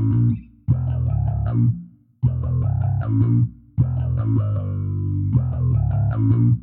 Welcome, folks,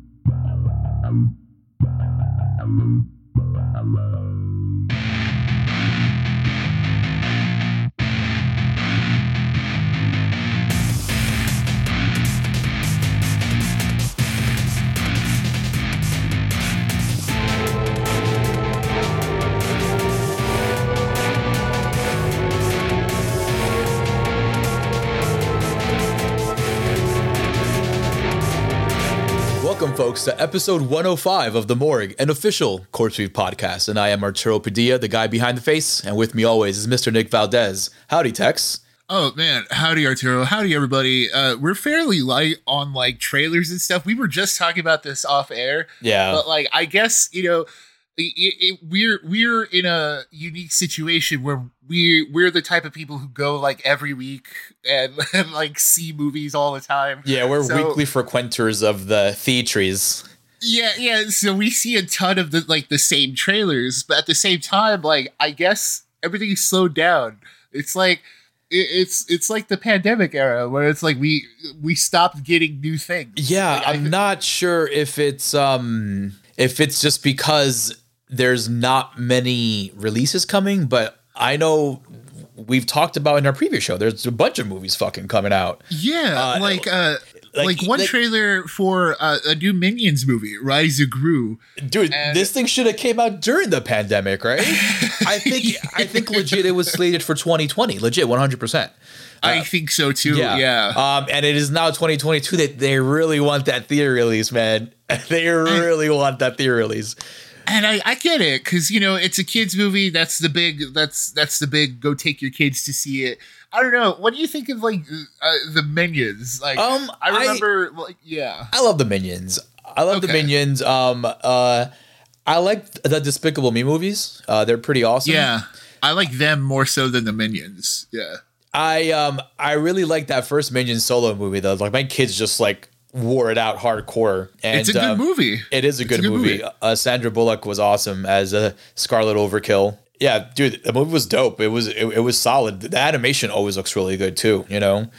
to episode 105 of The Morgue, an official Corpsefeed podcast. And I am Arturo Padilla, the guy behind the face. And with me always is Mr. Nick Valdez. Howdy, Tex. Oh man, howdy Arturo, howdy everybody. Uh, we're fairly light on like trailers and stuff. We were just talking about this off air, Yeah. but like I guess you know, it, it, we're we're in a unique situation where we we're the type of people who go like every week and, and like see movies all the time. yeah, we're So- weekly frequenters of the theatres. Yeah, yeah. So we see a ton of the like the same trailers, but at the same time, like I guess everything's slowed down. It's like it's it's like the pandemic era where it's like we we stopped getting new things. Yeah, Like, I I'm could- not sure if it's um if it's just because there's not many releases coming, but I know we've talked about in our previous show. There's a bunch of movies fucking coming out. Yeah, Uh, like uh. like- Like, one like- trailer for uh, a new Minions movie, Rise of Gru. Dude, And- this thing should have came out during the pandemic, right? I think I think legit it was slated for 2020, legit 100%. I think so too. Yeah. Yeah. Um and it is now 2022 that they really want that theater release, man. They really want that theater release. And I, I get it because you know it's a kids movie. That's the big. That's that's the big. Go take your kids to see it. I don't know. What do you think of like uh, the minions? Like, Um, I I- remember, like, yeah, I love the Minions. I love the Minions. Um uh I like the Despicable Me movies. Uh they're pretty awesome. yeah. I like them more so than the minions. Yeah, I um I really like that first Minions solo movie though. Like my kids just like wore it out hardcore. And it's a good um, movie. It is a good, good movie. movie. Uh, Sandra Bullock was awesome as a Scarlet Overkill. Yeah, dude, the movie was dope. It was it, it was solid. The animation always looks really good too. You know,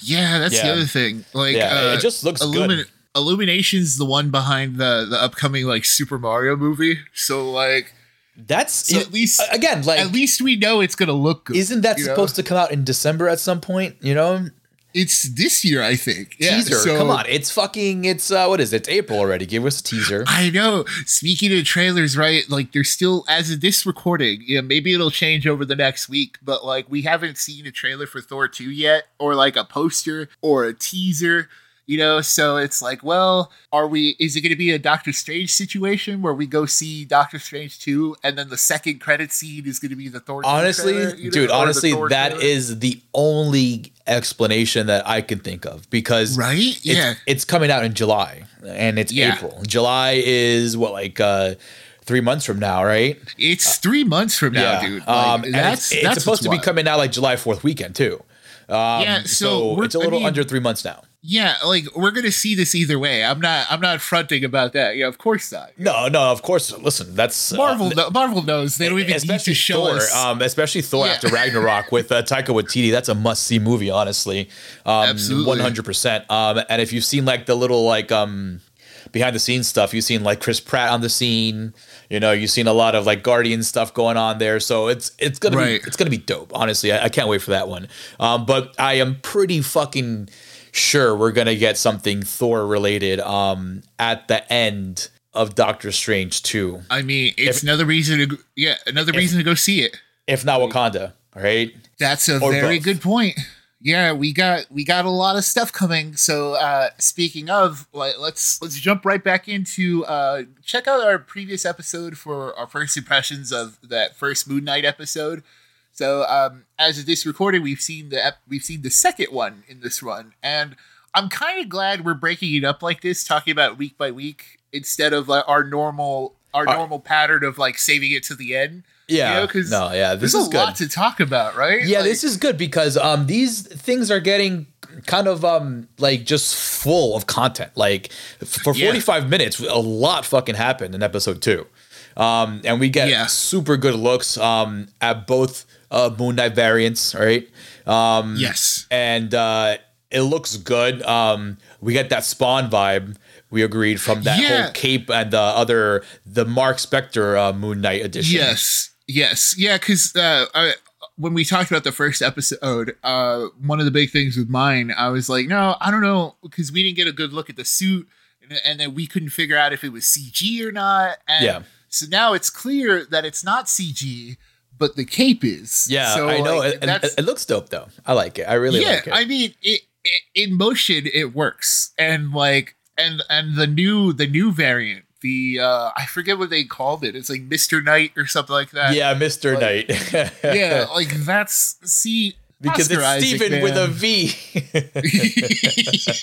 Yeah, that's the other thing. Like, Yeah, uh, it just looks good. Illumination's the one behind the the upcoming like Super Mario movie. So like, that's so at least again like at least we know it's gonna look good. isn't that you know? supposed to come out in December at some point? You know, It's this year, I think. Yeah, teaser. so- Come on, it's fucking. It's uh, what is it? It's April already. Give us a teaser. I know. Speaking of trailers, right? Like, there's still, as of this recording, yeah, maybe it'll change over the next week, but like, we haven't seen a trailer for Thor 2 yet, or like a poster or a teaser, you know? So it's like, well, are we, is it going to be a Doctor Strange situation where we go see Doctor Strange 2 and then the second credit scene is going to be the Thor honestly, trailer, you know, dude, honestly, that trailer? is the only explanation that I can think of because Right? it's, Yeah. it's coming out in July and it's Yeah. April. July is what like uh three months from now, right? It's three months from now, dude. Like, um, that's, it's, it's that's supposed to be coming out like July Fourth weekend too. Um, Yeah, so, so it's a little mean- under three months now. Yeah, like we're gonna see this either way. I'm not. I'm not fronting about that. Yeah, of course not. No, no, of course. Listen, that's uh, Marvel. Marvel knows they don't even need to show Thor, us. um, especially Thor Yeah. after Ragnarok with uh, Taika Waititi. That's a must see movie, honestly. Um, Absolutely. one hundred percent. Um, and if you've seen like the little like um behind the scenes stuff, you've seen like Chris Pratt on the scene. You know, you've seen a lot of like Guardian stuff going on there. So it's it's gonna Right. be it's gonna be dope. Honestly, I, I can't wait for that one. Um, but I am pretty fucking sure we're gonna get something Thor related um at the end of Doctor Strange two. I mean, it's another reason to. go- Yeah, another reason to go see it. if not Wakanda. right? That's a Or very both. good point. Yeah, we got we got a lot of stuff coming. So uh speaking of, like, let's let's jump right back into uh check out our previous episode for our first impressions of that first Moon Knight episode. So um as of this recording, we've seen the ep- we've seen the second one in this run, and I'm kind of glad we're breaking it up like this, talking about week by week instead of like, our normal our Uh, normal pattern of like saving it to the end. Yeah. You know, no, yeah. This There's is a good. lot to talk about, right? yeah, Like- this is good because um these things are getting kind of um like just full of content. Like for Yeah. 45 minutes, a lot fucking happened in episode 2. Um and we get Yeah. super good looks um at both uh, Moon Knight variants, right? Um, yes, and uh, it looks good. Um, we get that Spawn vibe. We agreed from that Yeah. whole cape and the other the Mark Spector uh, Moon Knight edition. yes, yes, yeah. Because uh, I, when we talked about the first episode, uh, one of the big things with mine, I was like, no, I don't know, because we didn't get a good look at the suit, and, and then we couldn't figure out if it was CG or not. And Yeah. So now it's clear that it's not CG, but the cape is. Yeah, so, I know. like, and that's- it looks dope though. I like it. I really yeah, like it. I mean, it, it in motion it works, and like, and and the new the new variant, the uh I forget what they called it. It's like Mister Knight or something like that. yeah, Mr. like- Knight. yeah, like that's see because Oscar it's Isaac, Steven with a V. V.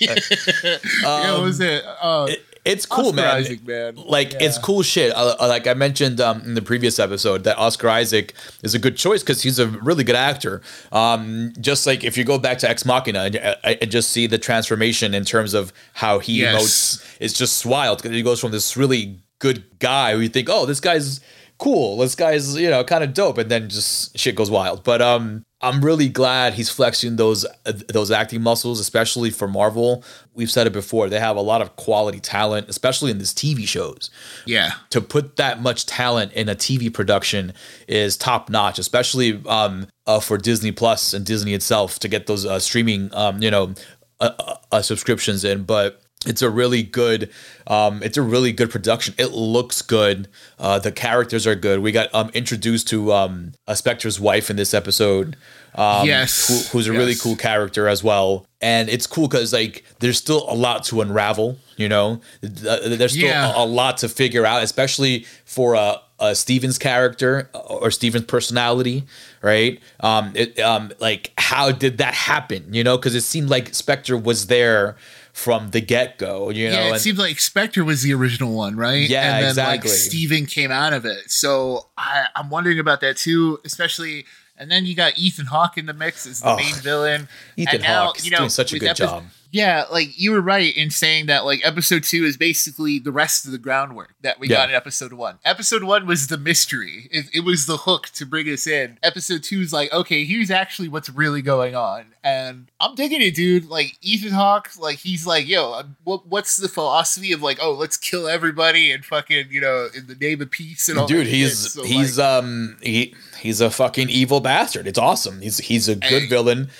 yeah, what was it? Uh, It- it's cool, Oscar man. Isaac, man. Like it's cool shit. Uh, like I mentioned um, in the previous episode, that Oscar Isaac is a good choice because he's a really good actor. Um, just like if you go back to Ex Machina and, uh, and just see the transformation in terms of how he Yes. emotes, it's just wild because he goes from this really good guy who you think, oh, this guy's cool, this guy's you know kind of dope, and then just shit goes wild. But um, I'm really glad he's flexing those uh, those acting muscles, especially for Marvel. We've said it before; they have a lot of quality talent, especially in these TV shows Yeah, to put that much talent in a TV production is top notch, especially um, uh, for Disney Plus and Disney itself to get those uh, streaming, um, you know, uh, uh, uh, subscriptions in. But it's a really good, um, it's a really good production. It looks good. Uh, the characters are good. We got um, introduced to um, a Spector's wife in this episode. Um, Yes. who, who's a really cool character as well. And it's cool because like there's still a lot to unravel. You know, there's still Yeah. a, a lot to figure out, especially for a, uh, Steven's character uh, or Steven's personality, right? Um, it, um, like how did that happen? You know, because it seemed like Spector was there from the get go. You know, yeah. It and- seemed like Spector was the original one, right? Yeah, and then exactly. like Steven came out of it. So I, I'm wondering about that too, especially. And then you got Ethan Hawke in the mix as the Oh, main villain. Ethan Hawke you know, doing such a good epi- job. Yeah, like you were right in saying that like episode two is basically the rest of the groundwork that we Yeah. got in episode one. Episode one was the mystery. It, it was the hook to bring us in. Episode two is like, okay, here's actually what's really going on. And I'm digging it, dude. Like Ethan Hawke, like he's like, yo, what, what's the philosophy of like, oh, let's kill everybody and fucking, you know, in the name of peace and all Dude, that he's. So, he's like, um he he's a fucking evil bastard. It's awesome. He's he's a good Hey. villain.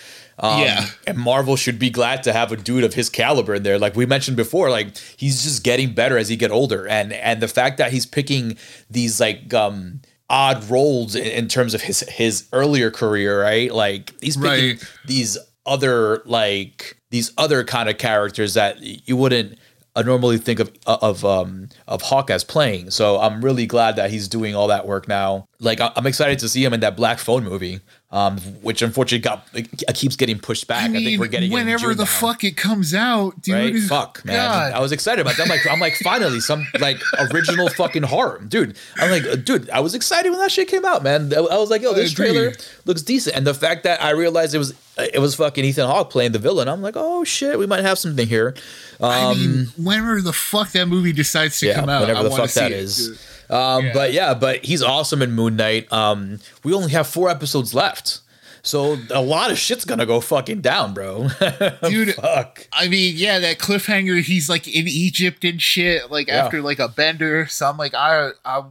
Um, Yeah. and Marvel should be glad to have a dude of his caliber in there. Like we mentioned before, like he's just getting better as he get older, and and the fact that he's picking these like um odd roles in, in terms of his his earlier career, right? Like he's picking Right. these other like these other kind of characters that you wouldn't uh, normally think of of um of Hawke as playing. So I'm really glad that he's doing all that work now. Like I- I'm excited to see him in that Black Phone movie, um, which unfortunately got it keeps getting pushed back. I I, think we're getting whenever the now, fuck it comes out, dude. Right? Fuck, man. God. I was excited about that. I'm like, I'm like, finally, some like original fucking horror, dude. I'm like, uh, dude, I was excited when that shit came out, man. I was like, yo, this trailer looks decent, and the fact that I realized it was it was fucking Ethan Hawke playing the villain, I'm like, oh shit, we might have something here. I mean, Um, whenever the fuck that movie decides to yeah, come out, whatever I the wanna fuck see that is. Um, Yeah. But yeah, but he's awesome in Moon Knight. Um, we only have four episodes left. So a lot of shit's gonna go fucking down, bro. Dude, Fuck. I mean, yeah, that cliffhanger. He's like in Egypt and shit, like Yeah. after like a bender. So I'm like, I, I,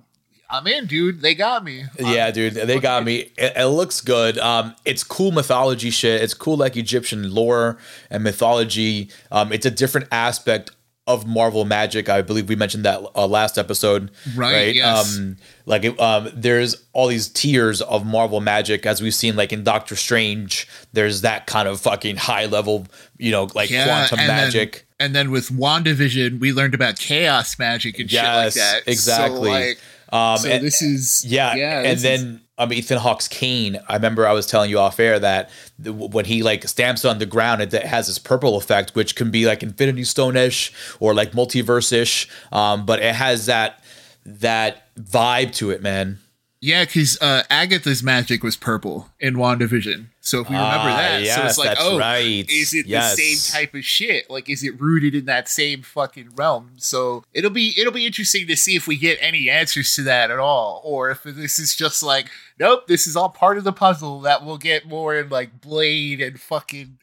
I'm in, dude. They got me. Yeah, dude, they got me. It, it looks good. Um, it's cool mythology shit. It's cool like Egyptian lore and mythology. Um, it's a different aspect of Marvel magic. I believe we mentioned that uh, last episode. Right, yes. Um, like it, um, there's all these tiers of Marvel magic, as we've seen, like in Doctor Strange. There's that kind of fucking high level, you know, like quantum and magic. Then, and then with WandaVision, we learned about chaos magic and Yes, shit like that. exactly. So, like, um, so and- this is Yeah, yeah. and then is- um, Ethan Hawke's cane. I remember I was telling you off air that the, when he like stamps on the ground, it, it has this purple effect, which can be like Infinity Stone ish or like multiverse ish. Um, but it has that that vibe to it, man. Yeah, because uh, Agatha's magic was purple in WandaVision. So if we remember Ah, that, so it's like, oh, right. is it Yes. the same type of shit? Like, is it rooted in that same fucking realm? So it'll be it'll be interesting to see if we get any answers to that at all, or if this is just like, nope, this is all part of the puzzle that we'll get more in like Blade and fucking.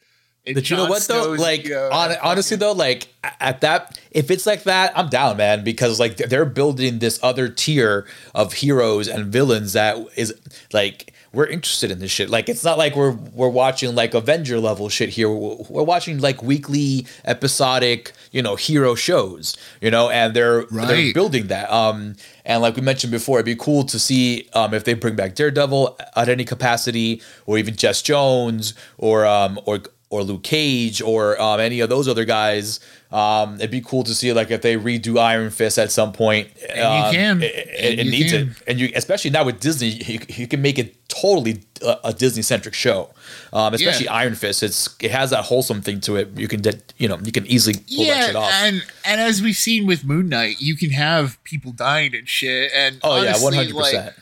But you know what though? Snow's, Like know, honestly though, like at that, if it's like that, I'm down, man, because like they're building this other tier of heroes and villains that is like we're interested in this shit. Like it's not like we're we're watching like Avenger level shit here. We're, we're watching like weekly episodic, you know, hero shows, you know, and they're they're building that. Um, and like we mentioned before, it'd be cool to see um, if they bring back Daredevil at any capacity, or even Jess Jones, or um, or or Luke Cage, or um, any of those other guys. Um, it'd be cool to see like if they redo Iron Fist at some point. And you Um, can. It, it- And it you needs can. it, and you especially now with Disney, you, you can make it totally a, a Disney centric show. Um, especially Yeah. Iron Fist, it's it has that wholesome thing to it. You can you know you can easily pull that shit off. and and as we've seen with Moon Knight, you can have people dying and shit. And oh yeah, honestly, one hundred percent.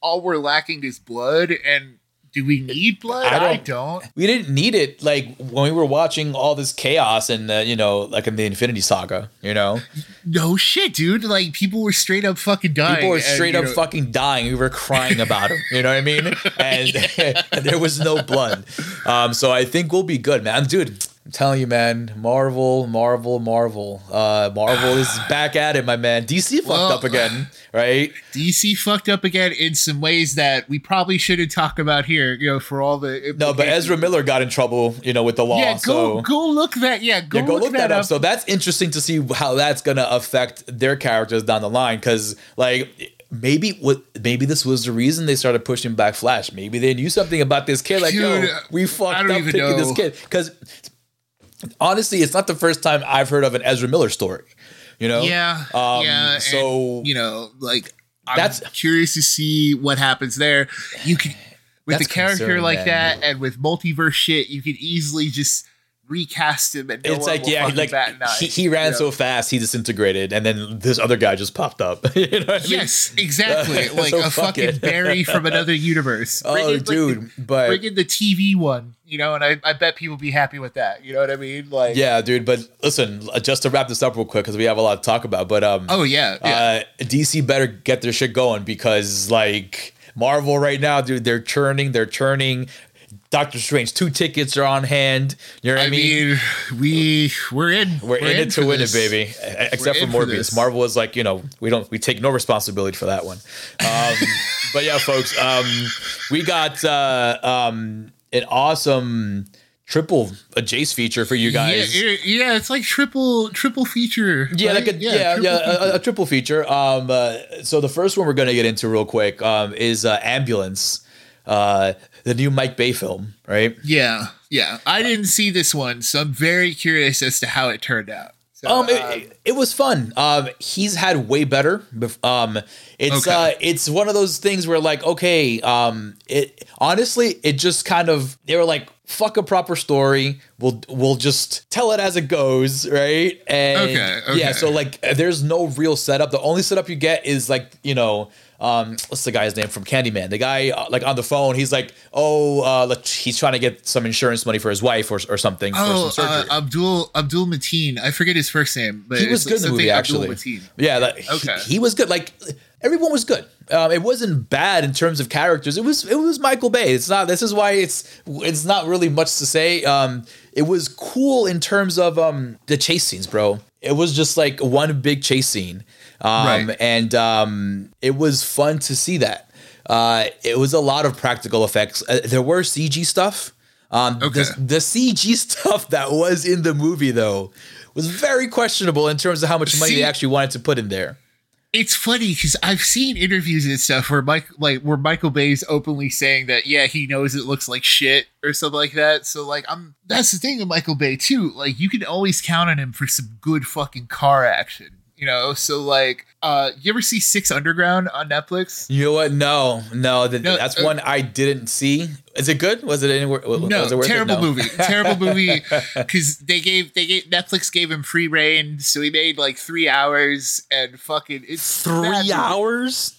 all we're lacking is blood. And do we need blood? I I don't- don't. we didn't need it like when we were watching all this chaos and uh, you know like in the infinity saga you know No shit, dude. Like people were straight up fucking dying. people were straight you up know, fucking dying we were crying about them you know what i mean and, and there was no blood um so i think we'll be good man dude I'm telling you, man. Marvel, Marvel, Marvel. Uh, Marvel is back at it, my man. DC fucked Well, up again, right? DC fucked up again in some ways that we probably shouldn't talk about here. You know, for all the No, but Ezra Miller got in trouble, you know, with the law. Yeah, go so go look that. Yeah, go, yeah, go look, that, up. So that's interesting to see how that's gonna affect their characters down the line. Because like maybe what maybe this was the reason they started pushing back Flash. Maybe they knew something about this kid. Like, Dude, yo, we fucked up picking this kid. Because honestly, it's not the first time I've heard of an Ezra Miller story. You know? Yeah, Um, yeah. and, so- you know, like I'm That's- curious to see what happens there. You can with the character like man. that, and with multiverse shit, you could easily just recast him and no It's like yeah, like he, he ran you know? so fast he disintegrated, and then this other guy just popped up. you know I mean? Yes, exactly. Like So a fuck fucking. Barry from another universe. Bring Oh, in, like, the- dude, but bring in the TV one, you know, and I, I bet people be happy with that. You know what I mean? Like, yeah, dude. But listen, just to wrap this up real quick because we have a lot to talk about. But um, Oh yeah, yeah. uh, DC better get their shit going because like Marvel right now, dude, they're churning, they're churning. Doctor Strange, two tickets are on hand. You know what I, I mean? mean, we we're in. We're, in, it to win this. it, baby. Except for in for Morbius. this. Marvel is like, you know, we don't, we take no responsibility for that one. Um, but yeah, folks, um, we got uh, um, an awesome triple a Jace feature for you guys. Yeah, yeah, it's like triple triple feature. Yeah, right? like a, yeah, yeah, triple a, a triple feature. Um, uh, so the first one we're gonna get into real quick um, is uh, Ambulance, uh, the new Mike Bay film, right? Yeah, yeah. I didn't see this one, so I'm very curious as to how it turned out. So, Um, um, it, it was fun. Um, he's had way better. Um, it's Okay. uh, it's one of those things where like, okay, um, it honestly, it just kind of they were like, fuck a proper story. We'll we'll just tell it as it goes, right? And Okay, yeah, so like, there's no real setup. The only setup you get is like, you know. Um, what's the guy's name from Candyman? The guy, uh, like on the phone, he's like, "Oh, uh, he's trying to get some insurance money for his wife or, or something oh, for some uh. Abdul Abdul Mateen. I forget his first name, but he was good in the movie actually. Yeah, like, Okay. he, he was good. Like everyone was good. Um, it wasn't bad in terms of characters. It was it was Michael Bay. It's not. This is why it's it's not really much to say. Um, it was cool in terms of um the chase scenes, bro. It was just like one big chase scene, um, Right. and um, it was fun to see that. Uh, it was a lot of practical effects. Uh, there were CG stuff. Um, Okay. the, the CG stuff that was in the movie though was very questionable in terms of how much money See- they actually wanted to put in there. It's funny because I've seen interviews and stuff where Mike, like, where Michael Bay's openly saying that, yeah, he knows it looks like shit or something like that. So, like, I'm that's the thing with Michael Bay too. Like, you can always count on him for some good fucking car action, you know. So, like, uh, you ever see Six Underground on Netflix? You know what? No, no, that, No, that's uh, one I didn't see. Is it good? Was it anywhere? was No, it worth it? terrible No. movie. Terrible movie. Because they gave they gave Netflix gave him free reign, so he made like three hours and fucking it's Three hours?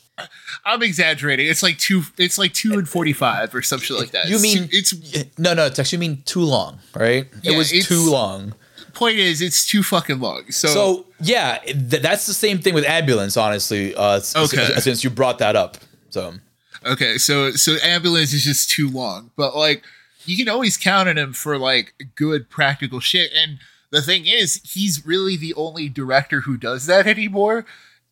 I'm exaggerating. It's like two. It's like two and forty five or some shit like that. You mean it's no, no, it's actually mean too long, right? Yeah, it was too long. Point is it's too fucking long. So, So yeah, th- that's the same thing with ambulance. Honestly, uh, Okay. s- since you brought that up, so okay, so so ambulance is just too long, but like you can always count on him for like good practical shit. And the thing is, he's really the only director who does that anymore.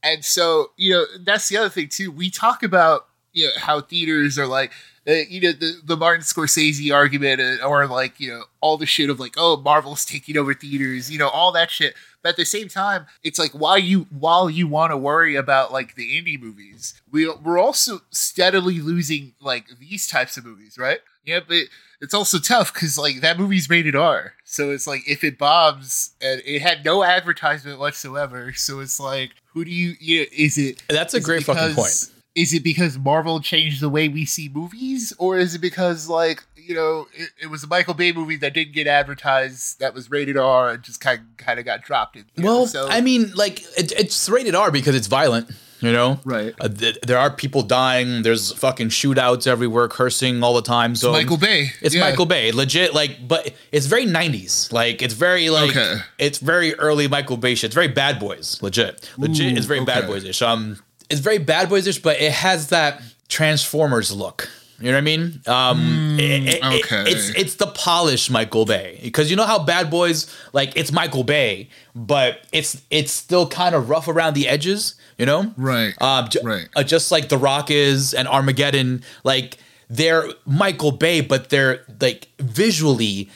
And so you know that's the other thing too. We talk about you know how theaters are like. Uh, you know the, the Martin Scorsese argument, uh, or like you know all the shit of like oh Marvel's taking over theaters, you know all that shit. But at the same time, it's like while you while you want to worry about like the indie movies, we we're also steadily losing like these types of movies, right? Yeah, but it's also tough because like that movie's rated R, so it's like if it bombs and it had no advertisement whatsoever, so it's like who do you? You know, is it? that's a great fucking point. Is it because Marvel changed the way we see movies, or is it because like you know it, it was a Michael Bay movie that didn't get advertised, that was rated R, and just kind kind of got dropped in? you know? Well, so I mean, like it, it's rated R because it's violent. You know, right, Uh, th- there are people dying. There's fucking shootouts everywhere, cursing all the time. So Michael Bay. It's yeah. Michael Bay, legit. Like, but it's very '90s. Like, it's very like Okay. it's very early Michael Bay shit. It's very Bad Boys, legit. Legit, Ooh, it's very Bad. Boys ish. Um, it's very Bad Boys ish, but it has that Transformers look. You know what I mean? Um, it- it- it- okay. it's it's the polished Michael Bay because you know how Bad Boys like it's Michael Bay, but it's it's still kind of rough around the edges. You know? Right. Um, ju- Right. uh, just like The Rock is and Armageddon, like they're Michael Bay, but they're like visually,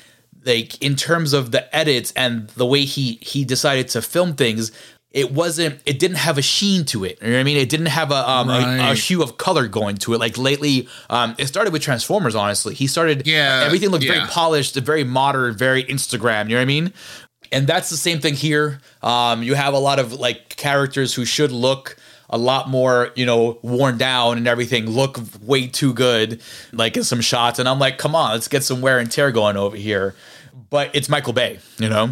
like in terms of the edits and the way he he decided to film things. It wasn't. It didn't have a sheen to it. You know what I mean? It didn't have a um, a, a hue of color going to it. Like lately, um, it started with Transformers. Honestly, he started. Yeah, everything looked very yeah. polished, very modern, very Instagram. You know what I mean? And that's the same thing here. Um, you have a lot of like characters who should look a lot more, you know, worn down and everything, look way too good, like in some shots. And I'm like, come on, let's get some wear and tear going over here. But it's Michael Bay, you know.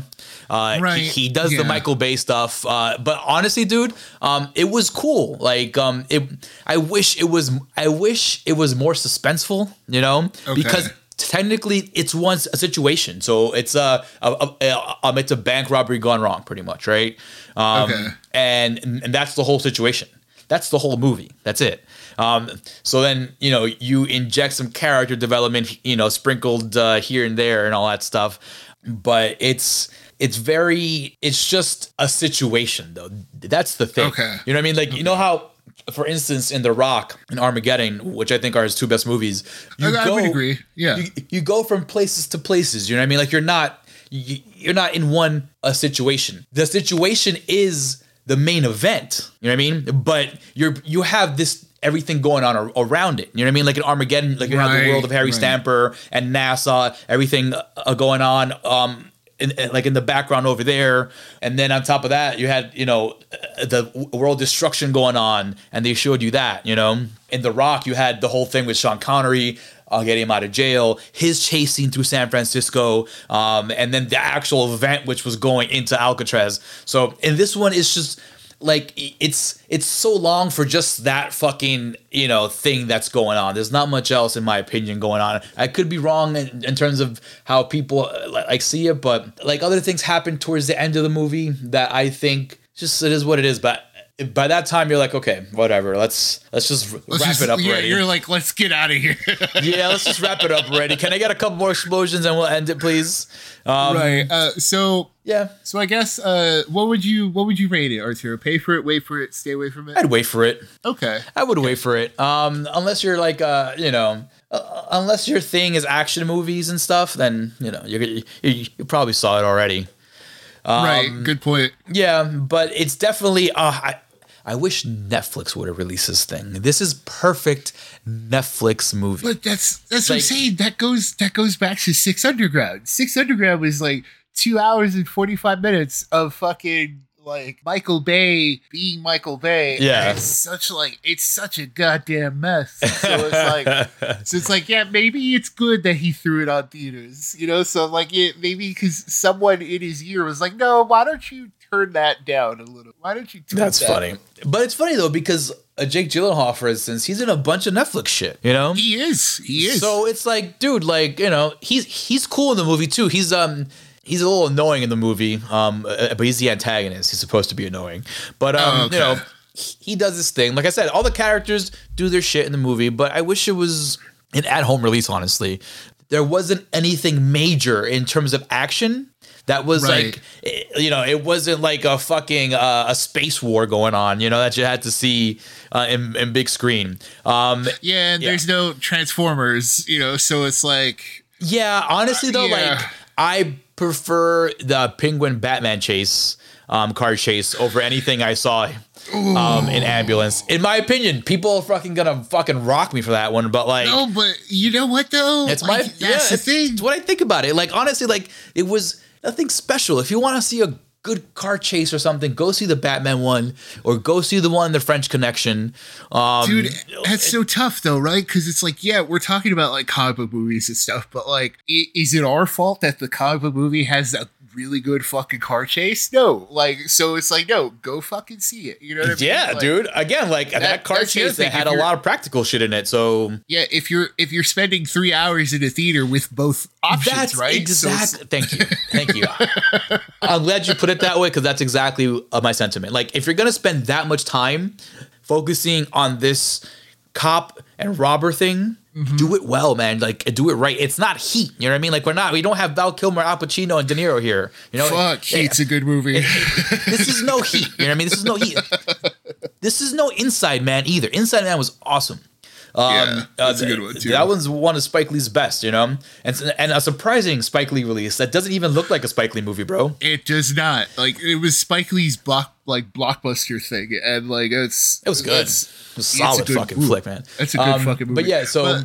Uh, Right, he, he does the. Michael Bay stuff. Uh, but honestly, dude, um, it was cool. Like, um, it. I wish it was. I wish it was more suspenseful. You know, Okay. because technically it's once a situation so it's a, a, a, a um, it's a bank robbery gone wrong pretty much right um Okay. and and that's the whole situation that's the whole movie that's it um so then you know you inject some character development you know sprinkled uh, here and there and all that stuff but it's it's very it's just a situation though that's the thing Okay. you know what i mean like you know how for instance in the rock and armageddon which i think are his two best movies you I, I would agree. Yeah. you, you go from places to places. You know what I mean? Like you're not you, you're not in one a situation. The situation is the main event. You know what I mean? But you're you have this everything going on ar- around it. You know what I mean? Like an Armageddon, like you have the world of Harry right. Stamper and NASA, everything uh, going on. Um, in, in- like in the background over there, and then on top of that, you had you know uh, the world destruction going on, and they showed you that. You know, in The Rock, you had the whole thing with Sean Connery. Uh, getting him out of jail, his chase scene through San Francisco, um, and then the actual event which was going into Alcatraz. So in this one, it's just like it's it's so long for just that fucking you know thing that's going on. There's not much else in my opinion going on. I could be wrong in, in terms of how people uh, like see it, but like other things happen towards the end of the movie that I think just it is what it is. But by that time, you're like, okay, whatever. Let's let's just Let's wrap just- it up yeah, already. You're like, let's get out of here. yeah, let's just wrap it up already. Can I get a couple more explosions and we'll end it, please? Um, right. Uh, so Yeah, so I guess uh, what would you what would you rate it, Arturo? Pay for it, wait for it, stay away from it. I'd wait for it. Okay. I would wait for it. Um, unless you're like, uh, you know, uh, unless your thing is action movies and stuff, then you know you you, you probably saw it already. Um, right. Good point. Yeah, but it's definitely. Uh, I I wish Netflix would have released this thing. This is perfect Netflix movie. But that's that's what I'm saying. That goes that goes back to Six Underground. Six Underground was like two hours and forty five minutes of fucking like Michael Bay being Michael Bay. Yeah. It's such like it's such a goddamn mess. So it's like so it's like yeah maybe it's good that he threw it on theaters. You know, so like it maybe because someone in his ear was like no why don't you turn that down a little? Why don't you? That's that funny. But it's funny though because uh, Jake Gyllenhaal, for instance, he's in a bunch of Netflix shit. You know, He is. He is. So it's like, dude, like you know, he's he's cool in the movie too. He's um he's a little annoying in the movie, um, uh, but he's the antagonist. He's supposed to be annoying, but um, Oh, okay. you know, he- he does this thing. Like I said, all the characters do their shit in the movie, but I wish it was an at home release. Honestly, there wasn't anything major in terms of action. That was Right. like, eh, you know, it wasn't like a fucking uh, a space war going on. You know that you had to see uh, in, in big screen. Um, yeah, and yeah. there's no Transformers, you know, so it's like Yeah, honestly though, yeah. like I prefer the Penguin Batman chase, um, car chase over anything I saw um in ambulance. In my opinion, people are fucking gonna fucking rock me for that one, but like no, but you know what though? it's my that's yeah, the it's, thing. it's what I think about it. Like honestly, like it was nothing special. If you want to see a good car chase or something, go see the Batman one or go see the one the French Connection. Um, Dude, that's so tough though, right? Because it's like, yeah, we're talking about like comic book movies and stuff, but like, is it our fault that the comic book movie has a really good fucking car chase? No, like, so it's like, no, go fucking see it. You know what I mean? yeah, Like, dude. Again, like that, car the other chase that had a lot of practical shit in it. So Yeah, if you're if you're spending three hours in a theater with both options, That's right? So exactly. thank you. Thank you. I'm glad you put it that way because that's exactly uh, my sentiment. Like, if you're gonna spend that much time focusing on this cop and robber thing, Mm-hmm. do it well, man. Like, do it right. It's not Heat. You know what I mean? Like, we're not. We don't have Val Kilmer, Al Pacino, and De Niro here. You know, fuck, Yeah. Heat's a good movie. this is no Heat. You know what I mean? This is no Heat. This is no Inside Man either. Inside Man was awesome. Yeah, that's Uh, a good one too. That one's one of Spike Lee's best, you know, and and a surprising Spike Lee release that doesn't even look like a Spike Lee movie, bro. It does not like it was Spike Lee's block like blockbuster thing, and like it's It was good. It was a it's a solid good fucking movie. flick, man. That's a good Um, fucking movie. But yeah, so But-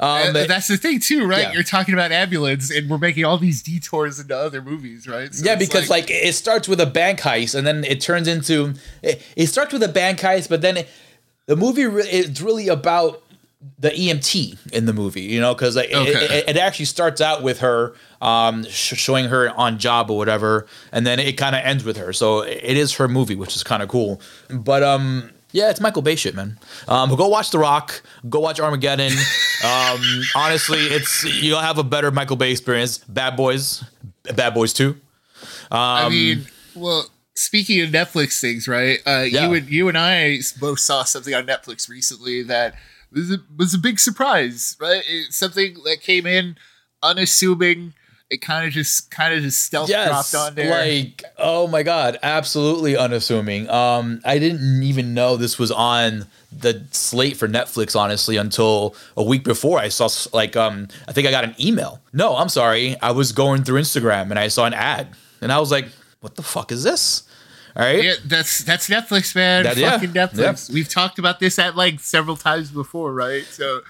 um, Uh, that's the thing too, right? yeah. You're talking about ambulance, and we're making all these detours into other movies, right? So yeah, because like, it starts with a bank heist, and then it turns into it, it starts with a bank heist, but then it, the movie re- it's really about the EMT in the movie, you know, because like, it- Okay. it, it actually starts out with her um, sh- showing her on job or whatever, and then it kind of ends with her. So it is her movie, which is kind of cool. But um, yeah, it's Michael Bay shit, man. Um, go watch The Rock. Go watch Armageddon. um, honestly, it's you'll have a better Michael Bay experience. Bad Boys, Bad Boys Two. I um, mean, well, speaking of Netflix things, right? Uh, Yeah. You and you and I both saw something on Netflix recently that was a, was a big surprise, right? It's something that came in unassuming. It kind of just kind of just stealth yes, dropped on there. like oh my god, absolutely unassuming. Um, I didn't even know this was on the slate for Netflix, honestly, until a week before. I saw like um, I think I got an email. No, I'm sorry, I was going through Instagram and I saw an ad, and I was like, what the fuck is this? All right, Yeah, that's that's Netflix, man. That- yeah, Fucking Netflix. We've talked about this at like several times before, right? So,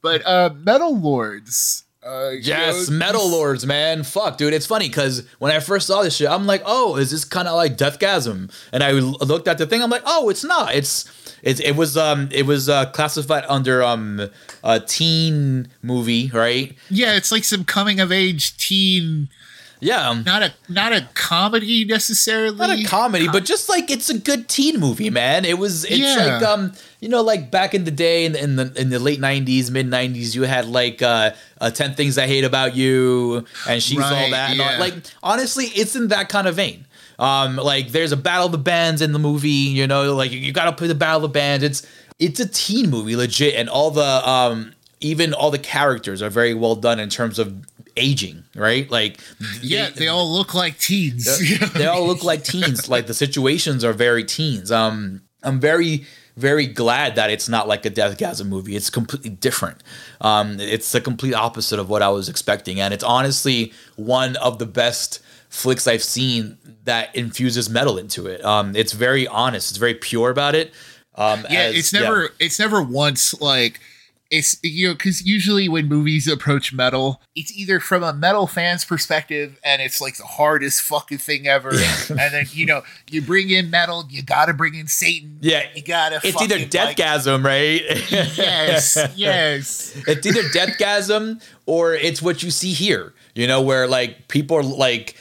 but uh Metal Lords. Uh, you Yes, know, Metal Lords, man. Fuck, dude. It's funny because when I first saw this shit, I'm like, oh, is this kind of like Deathgasm? And I looked at the thing. I'm like, oh, it's not. It's it, it was um it was uh, classified under um a teen movie, right? Yeah, it's like some coming of age teen, Yeah, not a not a comedy necessarily. not a comedy, but just like it's a good teen movie, man. It was it's Yeah. like um you know like back in the day in the in the, in the late '90s, mid '90s, you had like uh, uh Ten Things I Hate About You and She's all That. And all, like honestly, it's in that kind of vein. Um, like there's a battle of the bands in the movie. You know, like you, you got to play the battle of the bands. It's it's a teen movie, legit, and all the um even all the characters are very well done in terms of aging, right? Like yeah, they all look like teens. they all look like teens. Like the situations are very teens. Um, I'm very, very glad that it's not like a Deathgasm movie. It's completely different. Um, it's the complete opposite of what I was expecting, and it's honestly one of the best flicks I've seen that infuses metal into it. Um, it's very honest. It's very pure about it. Um, yeah, as- it's never it's never once like it's you know because usually when movies approach metal, it's either from a metal fan's perspective and it's like the hardest fucking thing ever, and then you know you bring in metal, you got to bring in Satan. Yeah, you gotta. It's either fucking, like- Deathgasm, right? yes, yes. it's either deathgasm or it's what you see here you know where like people are like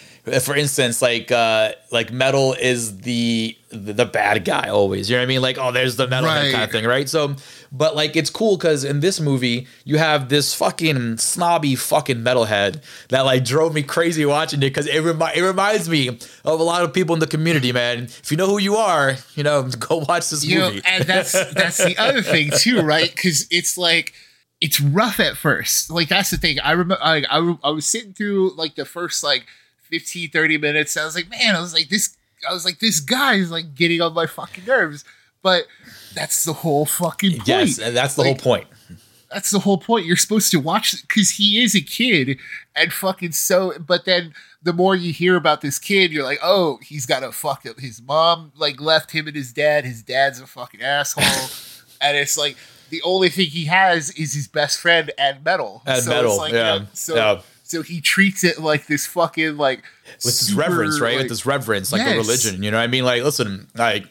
for instance, like uh like metal is the the, the bad guy always. You know what I mean? Like, oh, there's the metal Right. kind of thing, right? So, but like, it's cool because in this movie, you have this fucking snobby fucking metalhead that like drove me crazy watching it because it, remi- it reminds me of a lot of people in the community, man. If you know who you are, you know, go watch this you know, movie. and that's that's the other thing too, right? Because it's like it's rough at first. Like that's the thing. I remember, I, I I was sitting through like the first like 15, 30 minutes. I was like, man, I was like this. I was like, this guy is like getting on my fucking nerves. But that's the whole fucking point. yes, that's the Like, whole point. that's the whole point. You're supposed to watch because he is a kid and fucking so. But then the more you hear about this kid, you're like, oh, he's got a fuck up. His mom like left him and his dad. His dad's a fucking asshole, and it's like the only thing he has is his best friend and metal. And so metal, It's like, yeah, you know, so yeah. so he treats it like this fucking like with this reverence, right? like- with this reverence, like a religion. You know what I mean? Like, listen, like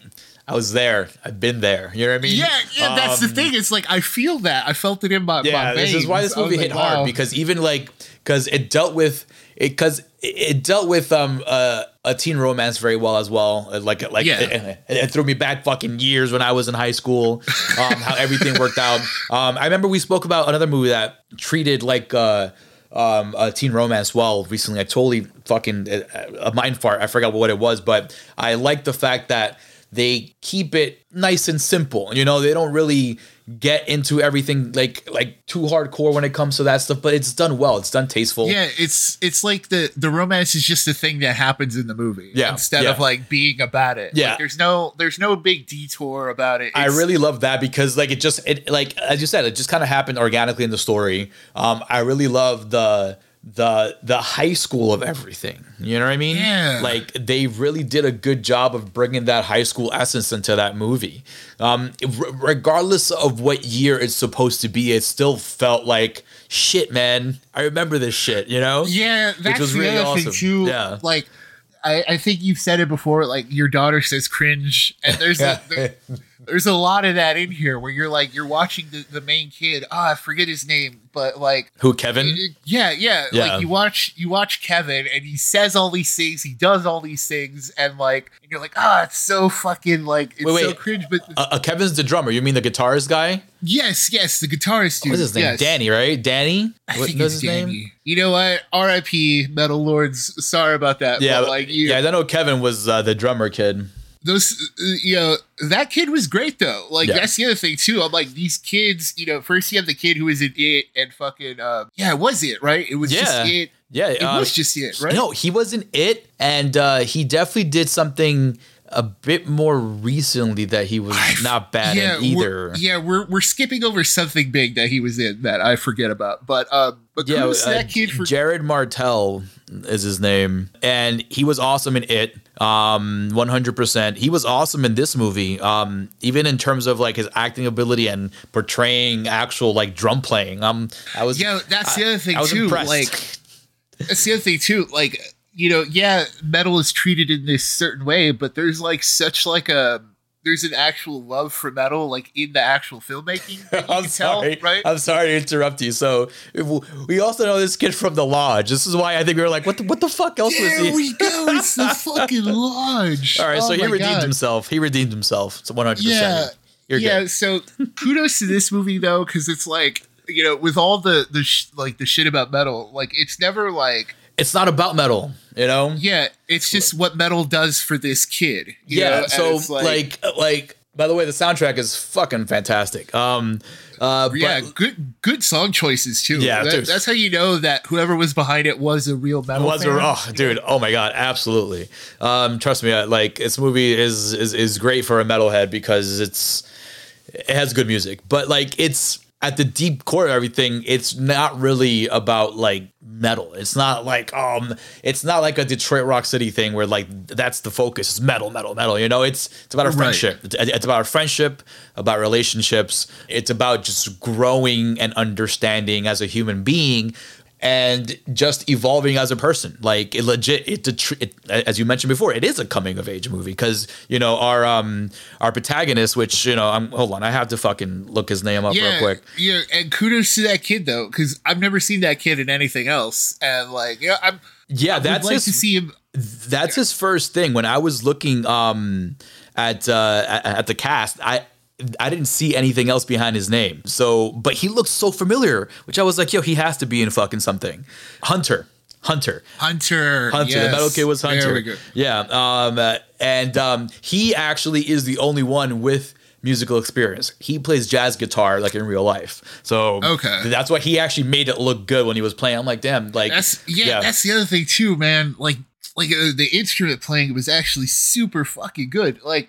I was there, I've been there. You know what I mean? Yeah, yeah, that's the Um, thing. It's like I feel that. I felt it in my Yeah, my this is why this movie like, hit hard wow. because even like because it dealt with it because it, dealt with um uh, a teen romance very well as well. Like like Yeah. it, it- it threw me back fucking years when I was in high school. Um, how everything worked out. Um, I remember we spoke about another movie that treated like uh um a teen romance well recently. I totally fucking uh, a mind fart. I forgot what it was, but I like the fact that they keep it nice and simple. You know, they don't really get into everything like like too hardcore when it comes to that stuff, but it's done well. It's done tasteful. Yeah, it's it's like the the romance is just a thing that happens in the movie. Yeah, Instead yeah. of like being about it. Yeah. Like, there's no there's no big detour about it. I really love that because like it just it like as you said it just kind of happened organically in the story. Um, I really love the the the high school of everything. You know what I mean? Yeah. Like they really did a good job of bringing that high school essence into that movie. Um, r- regardless of what year it's supposed to be, it still felt like shit, man. I remember this shit. You know? Yeah, that's was really awesome. too. Yeah. Like I, I think you've said it before, like your daughter says cringe. And there's Yeah. a there, there's a lot of that in here where you're like you're watching the, the main kid. Ah, I forget his name, but like Who Kevin? yeah, yeah, Yeah. Like you watch you watch Kevin and he says all these things, he does all these things, and like and you're like, ah, it's so fucking like it's Wait, so wait. cringe. But Uh, uh, Kevin's the drummer. You mean the guitarist guy? yes, yes, the guitarist dude. What's his name? yes. Danny, right? Danny. I What- think it's his name? You know what? R.I.P. Metal Lords. Sorry about that. Yeah, but like you, yeah. I know Kevin was uh, the drummer kid. Those uh, you know that kid was great though. Like Yeah. that's the other thing too. I'm like these kids you know first you have the kid who was in it and fucking uh yeah it was it right? It was just it. Yeah, it uh, was just it right? No, he wasn't it, and uh, he definitely did something a bit more recently that he was not bad yeah in we're, either. yeah we're we're skipping over something big that he was in that i forget about but um but Yeah, uh, that kid for Jaeden Martell is his name, and he was awesome in it. Um, one hundred percent. He was awesome in this movie. Um, even in terms of like his acting ability and portraying actual like drum playing. Um, I was yeah that's the other thing I was too like that's the other thing too like you know yeah metal is treated in this certain way but there's like such like a there's an actual love for metal like in the actual filmmaking that you I'm can tell sorry. right I'm sorry to interrupt you. So if- we also know this kid from the lodge. This is why I think we were like, what the, what the fuck else was there he? we go it's the fucking lodge All right, Oh so he redeemed God. himself. He redeemed himself. So 100. yeah You're yeah good. so kudos to this movie though because it's like you know with all the the sh- like the shit about metal like it's never like It's not about metal, you know. yeah it's just what metal does for this kid you Yeah. know? So it's like, like by the way, the soundtrack is fucking fantastic. Um, uh, but, yeah, good good song choices too. Yeah, That- that's how you know that whoever was behind it was a real metal. was fan. a, oh dude oh my god absolutely um trust me like this movie is is is great for a metalhead because it's it has good music but like it's at the deep core of everything it's not really about like metal. It's not like um it's not like a detroit rock city thing where like that's the focus. It's metal metal metal you know? It's it's about Right. friendship. It's, it's about our friendship about relationships. It's about just growing and understanding as a human being and just evolving as a person. Like it legit, it, it, as you mentioned before, it is a coming of age movie because you know our um our protagonist, which you know, I'm hold on, I have to fucking look his name up Yeah, real quick. yeah, and kudos to that kid though, because I've never seen that kid in anything else, and like, yeah, I'm Yeah, I that's like his. to see him. that's his first thing. When I was looking um, at, uh, at at the cast, I I didn't see anything else behind his name. So, but he looks so familiar, which I was like, yo, he has to be in fucking something. Hunter. Hunter. Hunter. Hunter. yes. The metal kid was Hunter. There we go. Yeah. Um, uh, and um, he actually is the only one with musical experience. He plays jazz guitar like in real life. So Okay. that's why he actually made it look good when he was playing. I'm like, damn, like That's yeah, That's the other thing too, man. Like like uh, the instrument playing was actually super fucking good. Like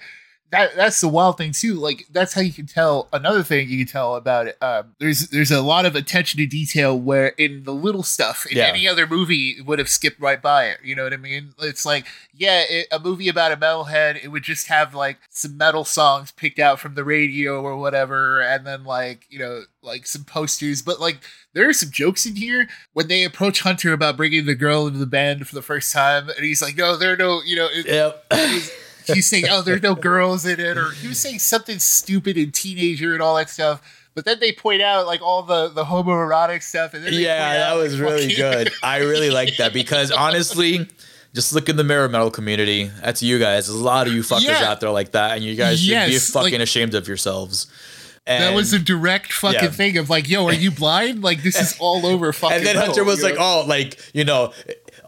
that. That's the wild thing too. Like that's how you can tell. Another thing you can tell about it. Um, there's there's a lot of attention to detail where in the little stuff in Yeah. any other movie would have skipped right by it. You know what I mean? It's like yeah, it, a movie about a metalhead, it would just have like some metal songs picked out from the radio or whatever, and then like you know like some posters. But like there are some jokes in here when they approach Hunter about bringing the girl into the band for the first time, and he's like, "No, there are no, you know." It, Yep. He's saying, "Oh, there's no girls in it," or he was saying something stupid and teenager and all that stuff. But then they point out like all the the homoerotic stuff, and yeah, that out, was like, really good. I really like that because honestly, just look in the mirror metal community. That's you guys. There's a lot of you fuckers Yeah. out there like that, and you guys should be fucking like- ashamed of yourselves. And, that was a direct fucking Yeah. thing of like, "Yo, are you blind? Like this is all over fucking." and then metal, Hunter was you like, know? "Oh, like you know,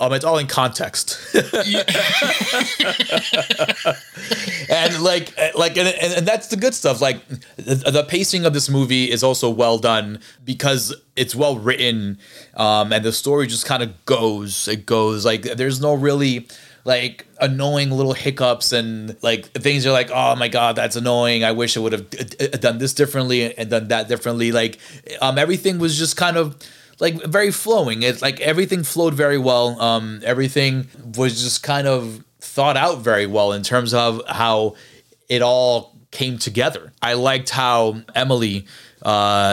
um, it's all in context." and like like and, and, that's the good stuff. Like the, the pacing of this movie is also well done because it's well written um and the story just kind of goes it goes like there's no really like annoying little hiccups and like things are like oh my god that's annoying. I wish i would have done this differently and done that differently. Like um everything was just kind of like very flowing it's like everything flowed very well um everything was just kind of thought out very well in terms of how it all came together. I liked how Emily, uh,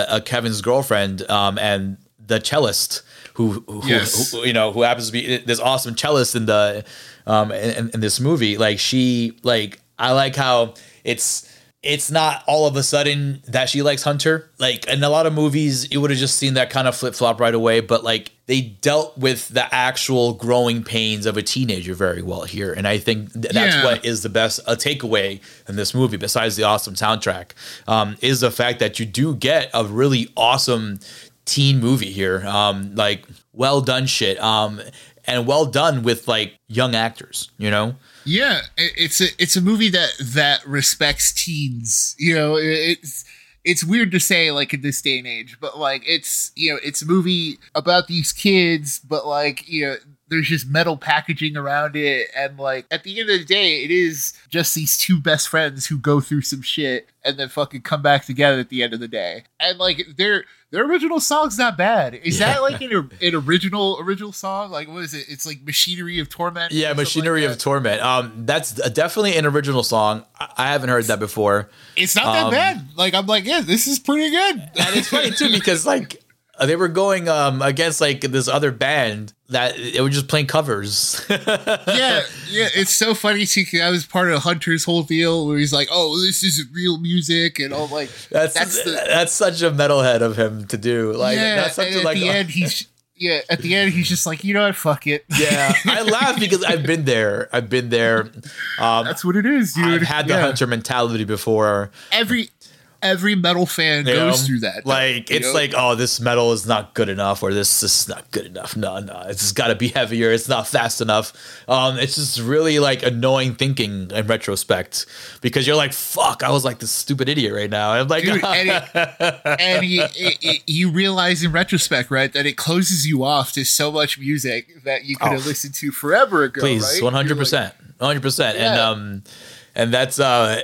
uh, Kevin's girlfriend, um, and the cellist, who, who, Yes. who you know, who happens to be this awesome cellist in the um, in, in this movie, like she, like I like how it's it's not all of a sudden that she likes Hunter. Like in a lot of movies, you would have just seen that kind of flip flop right away. But like they dealt with the actual growing pains of a teenager very well here, and I think th- that's Yeah. what is the best a takeaway in this movie. Besides the awesome soundtrack, um, is the fact that you do get a really awesome teen movie here. Um, like well done shit. Um, and well done with like young actors. You know. Yeah, it's a it's a movie that that respects teens. You know, it's it's weird to say like in this day and age, but like it's you know it's a movie about these kids, but like you know there's just metal packaging around it, and like at the end of the day, it is just these two best friends who go through some shit and then fucking come back together at the end of the day, and like their their original song's not bad. Is that like an, an original original song? Like what is it? It's like Machinery of Torment. Yeah, something like Machinery of Torment. Um, that's definitely an original song. I I haven't heard that before, It's not that Um, bad. Like I'm like, yeah, this is pretty good. and it's funny too because like they were going um against like this other band that they were just playing covers. yeah, yeah, it's so funny too. I was part of Hunter's whole deal where he's like, "Oh, this is real music," and all like, that's That's that's, such a metalhead of him to do. Like yeah. that's such a at like. the end, he's yeah. At the end, he's just like, you know what? Fuck it. yeah, I laugh because I've been there. I've been there. Um, That's what it is, dude. I've had the Yeah. hunter mentality before. Every every metal fan you goes know? through that. Like it's know? like, oh, this metal is not good enough, or this, this is not good enough. No, no, it's got to be heavier. It's not fast enough. Um, it's just really like annoying thinking in retrospect because you're like, fuck, I was like this stupid idiot right now. And I'm like, Dude, and, it, and you, it, it- you realize in retrospect, right, that it closes you off to so much music that you could have Oh. listened to forever ago. please, right? one hundred percent, one hundred percent, and um, and that's uh,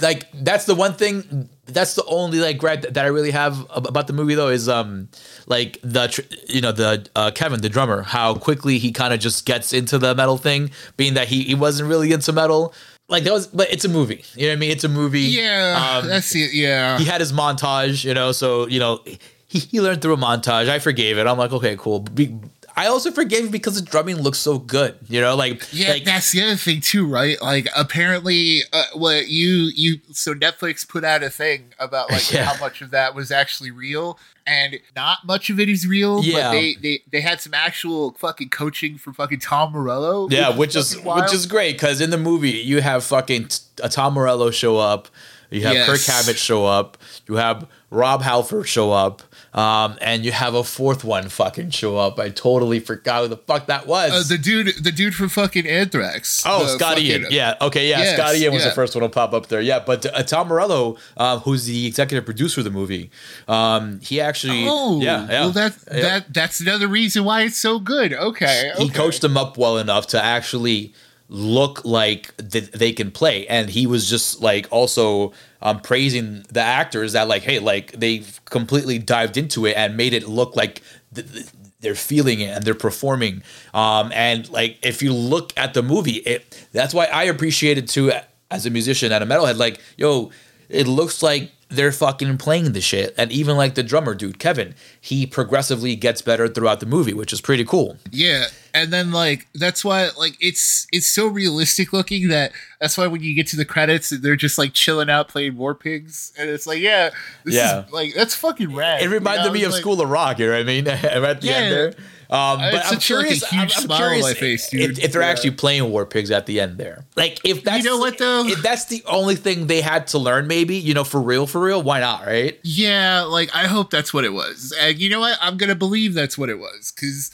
like that's the one thing. That's the only like gripe that, I really have about the movie though is um, like the you know the uh, Kevin the drummer how quickly he kind of just gets into the metal thing, being that he he wasn't really into metal. Like that was, but it's a movie. You know what I mean? It's a movie. Yeah, Um, that's it. Yeah, he had his montage, you know, so you know he, he learned through a montage. I forgave it. I'm like, okay, cool. Be, I also forgave because the drumming looks so good. You know, like yeah, like, that's the other thing too, right? Like apparently, uh, what you you so Netflix put out a thing about like Yeah. how much of that was actually real, and not much of it is real. Yeah. but they they they had some actual fucking coaching from fucking Tom Morello. Yeah, which is wild. which is great because in the movie you have fucking uh, Tom Morello show up, you have Yes. Kirk Hammett show up, you have Rob Halford show up, um, and you have a fourth one fucking show up. I totally forgot who the fuck that was. uh, the dude the dude from fucking Anthrax. Oh, Scott Ian. Yeah. Okay. Yeah. Yes, Scott Ian was yeah. the first one to pop up there. Yeah. But uh, Tom Morello, um, who's the executive producer of the movie, um, he actually. Oh, yeah. Yeah. Well, that Yeah. that that's another reason why it's so good. Okay, he okay. coached them up well enough to actually look like th- they can play and he was just like also um, praising the actors that like hey like they've completely dived into it and made it look like th- th- they're feeling it and they're performing. Um, and like if you look at the movie it that's why i appreciate it too as a musician and a metalhead. Like yo it looks like they're fucking playing the shit and even like the drummer dude kevin he progressively gets better throughout the movie which is pretty cool Yeah, and then like that's why like it's it's so realistic looking that that's why when you get to the credits they're just like chilling out playing War Pigs, and it's like yeah, this Yeah. is like that's fucking rad. It reminded you know? me of like- School of Rock. You know what I mean? at the Yeah. end there. Um, but It's I'm such, like, a curious. huge I'm, I'm smile on curious my face, if, dude. if they're Yeah. actually playing War Pigs at the end there. Like, if that's know what, though? If that's the only thing they had to learn, maybe you know, for real, for real, why not? Right? Yeah, like I hope that's what it was, and you know what? I'm gonna believe that's what it was because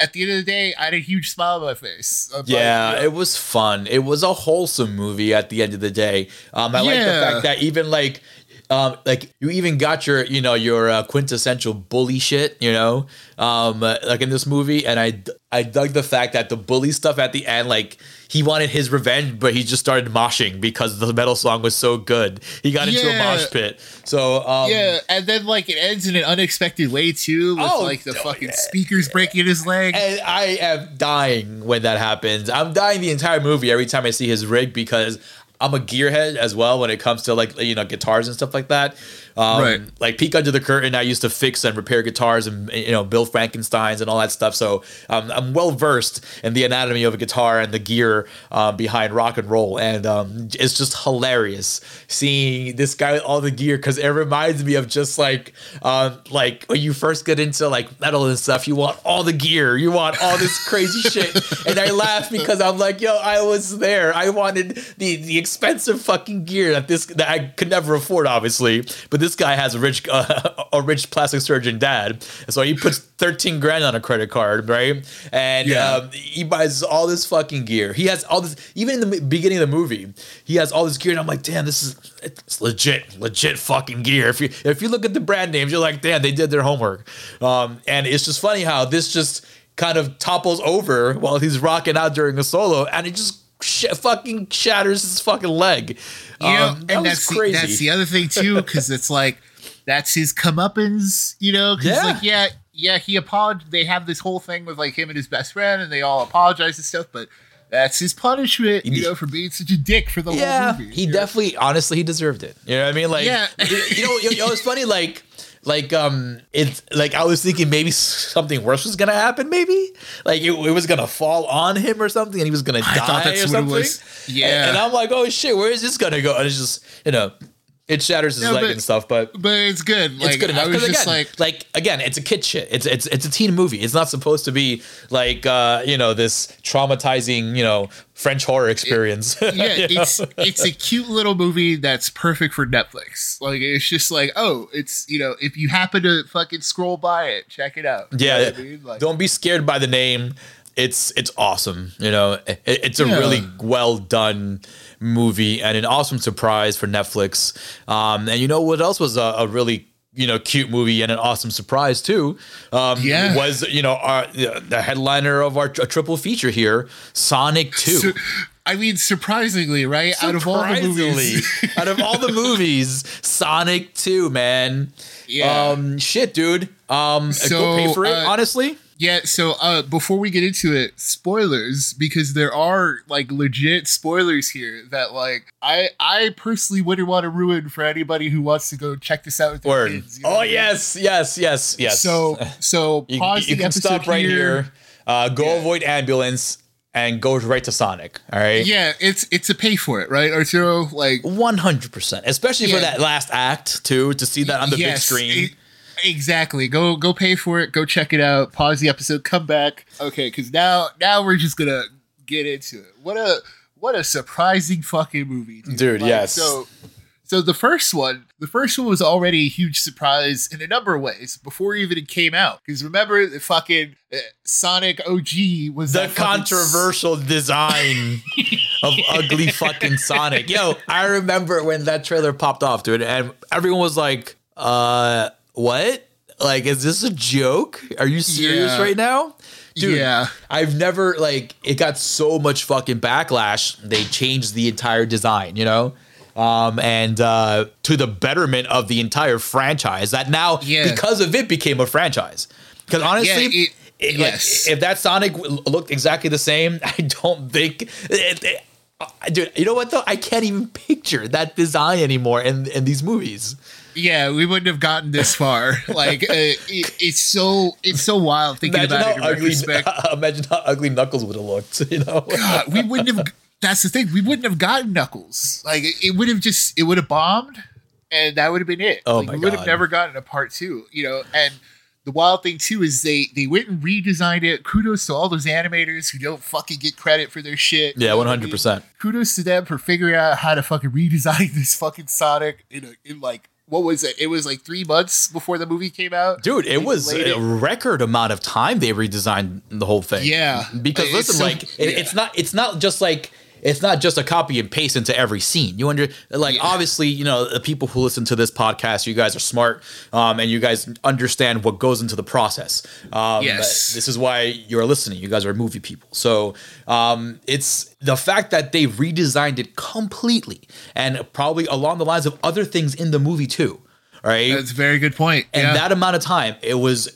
at, the end of the day, I had a huge smile on my face. I'm Yeah, you know, it was fun. It was a wholesome movie at the end of the day. Um, I like the fact that even like, um, like you even got your, you know, your uh, quintessential bully shit, you know, um, uh, like in this movie, and I, I dug the fact that the bully stuff at the end, like he wanted his revenge, but he just started moshing because the metal song was so good. He got into a mosh pit. So, um, yeah, and then like it ends in an unexpected way too, with Oh, like the oh, fucking yeah. speakers breaking his leg. And I am dying when that happens. I'm dying the entire movie every time I see his rig because I'm a gearhead as well when it comes to like you know guitars and stuff like that. Um, Right. Like peek under the curtain, I used to fix and repair guitars and you know build Frankenstein's and all that stuff. So um, I'm well versed in the anatomy of a guitar and the gear um, behind rock and roll, and um, it's just hilarious seeing this guy with all the gear because it reminds me of just like um, like when you first get into like metal and stuff, you want all the gear, you want all this crazy shit, and I laugh because I'm like, yo, I was there. I wanted the the expensive fucking gear that this that I could never afford, obviously, but this guy has a rich uh, a rich plastic surgeon dad, so he puts thirteen grand on a credit card, right? And Yeah. um, he buys all this fucking gear. He has all this, even in the beginning of the movie, he has all this gear, and I'm like, damn, this is it's legit, legit fucking gear. If you if you look at the brand names, you're like, damn, they did their homework. Um, and it's just funny how this just kind of topples over while he's rocking out during a solo, and it just sh- fucking shatters his fucking leg. You know, Um, that and that's crazy. the, that's the other thing too, because it's like that's his comeuppance, you know? Because Yeah. like, yeah, yeah, he apologized. They have this whole thing with like him and his best friend, and they all apologize and stuff. But that's his punishment, you know, for being such a dick for the yeah, whole movie. he know? definitely, honestly, he deserved it. You know what I mean? Like, Yeah. you, you know, you know, it's funny. Like, like, um, it's like I was thinking maybe something worse was gonna happen. Maybe like it, it was gonna fall on him or something, and he was gonna die I that's or what it something. was. Yeah. and, and I'm like, oh shit, where is this gonna go? And it's just, you know, it shatters his No, leg but- and stuff, but. But it's good. Like, it's good enough because again, like, like, again, it's a kid shit. It's it's it's a teen movie. It's not supposed to be like uh, you know this traumatizing you know French horror experience. yeah, You know? it's it's a cute little movie that's perfect for Netflix. Like it's just like, oh, it's you know, if you happen to fucking scroll by it, check it out. You Yeah, I mean? Like, don't be scared by the name. It's it's awesome. You know, It- it's a Yeah. really well done movie and an awesome surprise for Netflix. Um, and you know what else was a, a really you know cute movie and an awesome surprise too? Um, Yeah. was you know our the headliner of our tr- triple feature here, Sonic Two. I mean, surprisingly, right? Out of all the movies, out of all the movies, Sonic Two, man. Yeah. Um, shit, dude. Um, So, go pay for it. uh, honestly, Yeah, so uh before we get into it, spoilers because there are like legit spoilers here that like I I personally wouldn't want to ruin for anybody who wants to go check this out with their Word. kids. you know Oh I mean? yes, yes, yes, yes. So so you, pause you the can episode stop right here. Uh, go Yeah. avoid ambulance and go right to Sonic. All right. Yeah, it's it's a pay for it, right, Arturo? Like One hundred percent, especially for that last act too, to see that on the big yes, screen. Exactly. Go go pay for it. Go check it out. Pause the episode. Come back. Okay, because now now we're just gonna get into it. What a what a surprising fucking movie, dude. Dude, yes. So so the first one, the first one was already a huge surprise in a number of ways before even it came out. Because remember, the fucking uh, Sonic OG was the fucking s- controversial design of ugly fucking Sonic. Yo, I remember when that trailer popped off, dude, and everyone was like, uh, what? Like, is this a joke? Are you serious Yeah. right now? Dude, Yeah. I've never like it got so much fucking backlash. They changed the entire design, you know? Um, and uh, to the betterment of the entire franchise that now Yeah. because of it became a franchise. Because honestly, Yeah, it- it- like, yes. if that Sonic looked exactly the same, I don't think. It, it- uh, dude, you know what though? I can't even picture that design anymore in in these movies. Yeah, we wouldn't have gotten this far. Like, uh, it, it's so it's so wild thinking Imagine about how it in ugly. retrospect. imagine how ugly Knuckles would have looked. You know. God, we wouldn't have. That's the thing. We wouldn't have gotten Knuckles. Like, it, it would have just it would have bombed, and that would have been it. Oh like, my we would have never gotten a part two. You know, and the wild thing too is they they went and redesigned it. Kudos to all those animators who don't fucking get credit for their shit. Yeah, one hundred percent. Kudos to them for figuring out how to fucking redesign this fucking Sonic in a, in like what was it? It was like three months before the movie came out. Dude, it was a it. record amount of time they redesigned the whole thing. Yeah. because It's listen, so- like it, it's not it's not just like it's not just a copy and paste into every scene. You under like Yeah. obviously you know the people who listen to this podcast, you guys are smart, um, and you guys understand what goes into the process. Um, Yes. this is why you're listening. You guys are movie people, so um, it's the fact that they redesigned it completely and probably along the lines of other things in the movie too. Right, That's a very good point. and yeah. that amount of time it was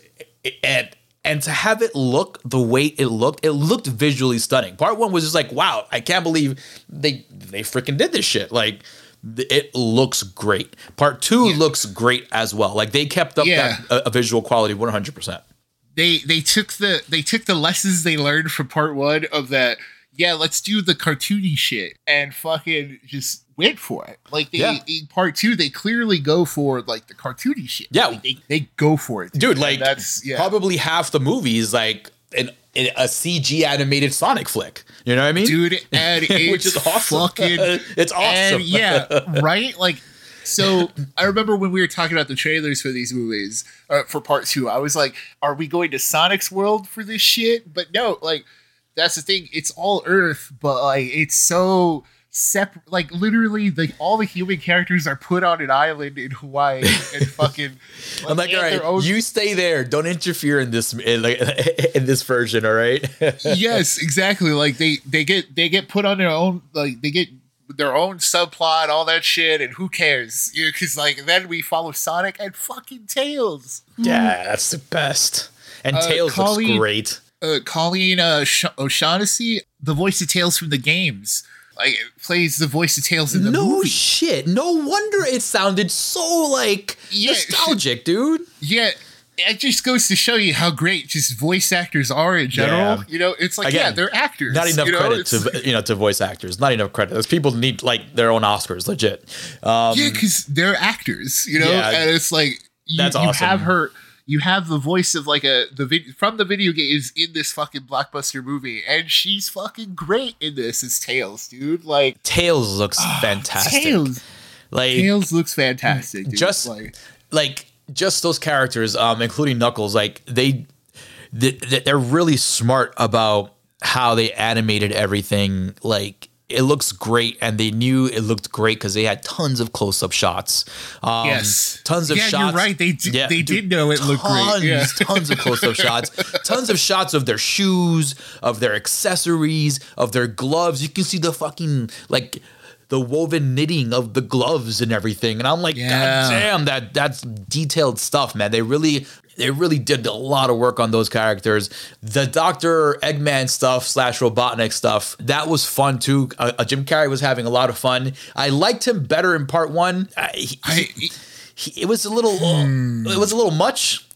and and to have it look the way it looked it looked visually stunning part one was just like wow i can't believe they they freaking did this shit like it looks great part two Yeah. looks great as well like they kept up Yeah. that uh, visual quality 100% they they took the they took the lessons they learned from part one of that. Yeah, let's do the cartoony shit and fucking just went for it. Like they Yeah. in part two, they clearly go for like the cartoony shit. Yeah. Like, they, they go for it, dude And like that's yeah. probably half the movies like an, in a cg animated sonic flick you know what i mean dude, and it's which is awesome Fucking, it's awesome yeah, right? Like, so I remember when we were talking about the trailers for these movies uh, for part two, I was like, are we going to Sonic's world for this shit? But no, like, that's the thing. It's all Earth, but like, it's so separate. Like, literally, like, all the human characters are put on an island in Hawaii and fucking. I'm like, they all have right, their own- you stay there. Don't interfere in this in, like, in this version. All right. yes, exactly. Like they they get they get put on their own like they get their own subplot, all that shit, and who cares? Because like then we follow Sonic and fucking Tails. yeah, that's the best. And Uh, Tails Colleen- looks great. Uh, Colleen uh, Sh- O'Shaughnessey, the voice of Tails from the games, like plays the voice of Tails in the No movie. shit. No wonder it sounded so like Yeah, nostalgic, dude. yeah. It just goes to show you how great just voice actors are in general. Yeah. You know, it's like Again, yeah, they're actors. Not enough you know? credit It's- to you know to voice actors. Not enough credit. Those people need like their own Oscars, legit. Um, yeah, because they're actors, you know, Yeah. and it's like you, That's you awesome. have her, you have the voice of like a the vid- from the video games in this fucking blockbuster movie, and she's fucking great in this It's Tails, dude. Like Tails looks fantastic. Tails, like Tails looks fantastic. Dude. just like like just those characters um including knuckles like they they- they're really smart about how they animated everything like it looks great and they knew it looked great because they had tons of close-up shots um yes, tons of yeah, shots You're right. They d- Yeah, they dude, did know it looked tons, great. Yeah. tons of close-up shots, tons of shots of their shoes, of their accessories, of their gloves. You can see the fucking like the woven knitting of the gloves and everything. And I'm like, Yeah. God damn, that that's detailed stuff, man. They really they really did a lot of work on those characters. The Doctor Eggman stuff slash Robotnik stuff that was fun too. Uh, uh, Jim Carrey was having a lot of fun. I liked him better in part one. Uh, he, I, he- it was a little it was a little much.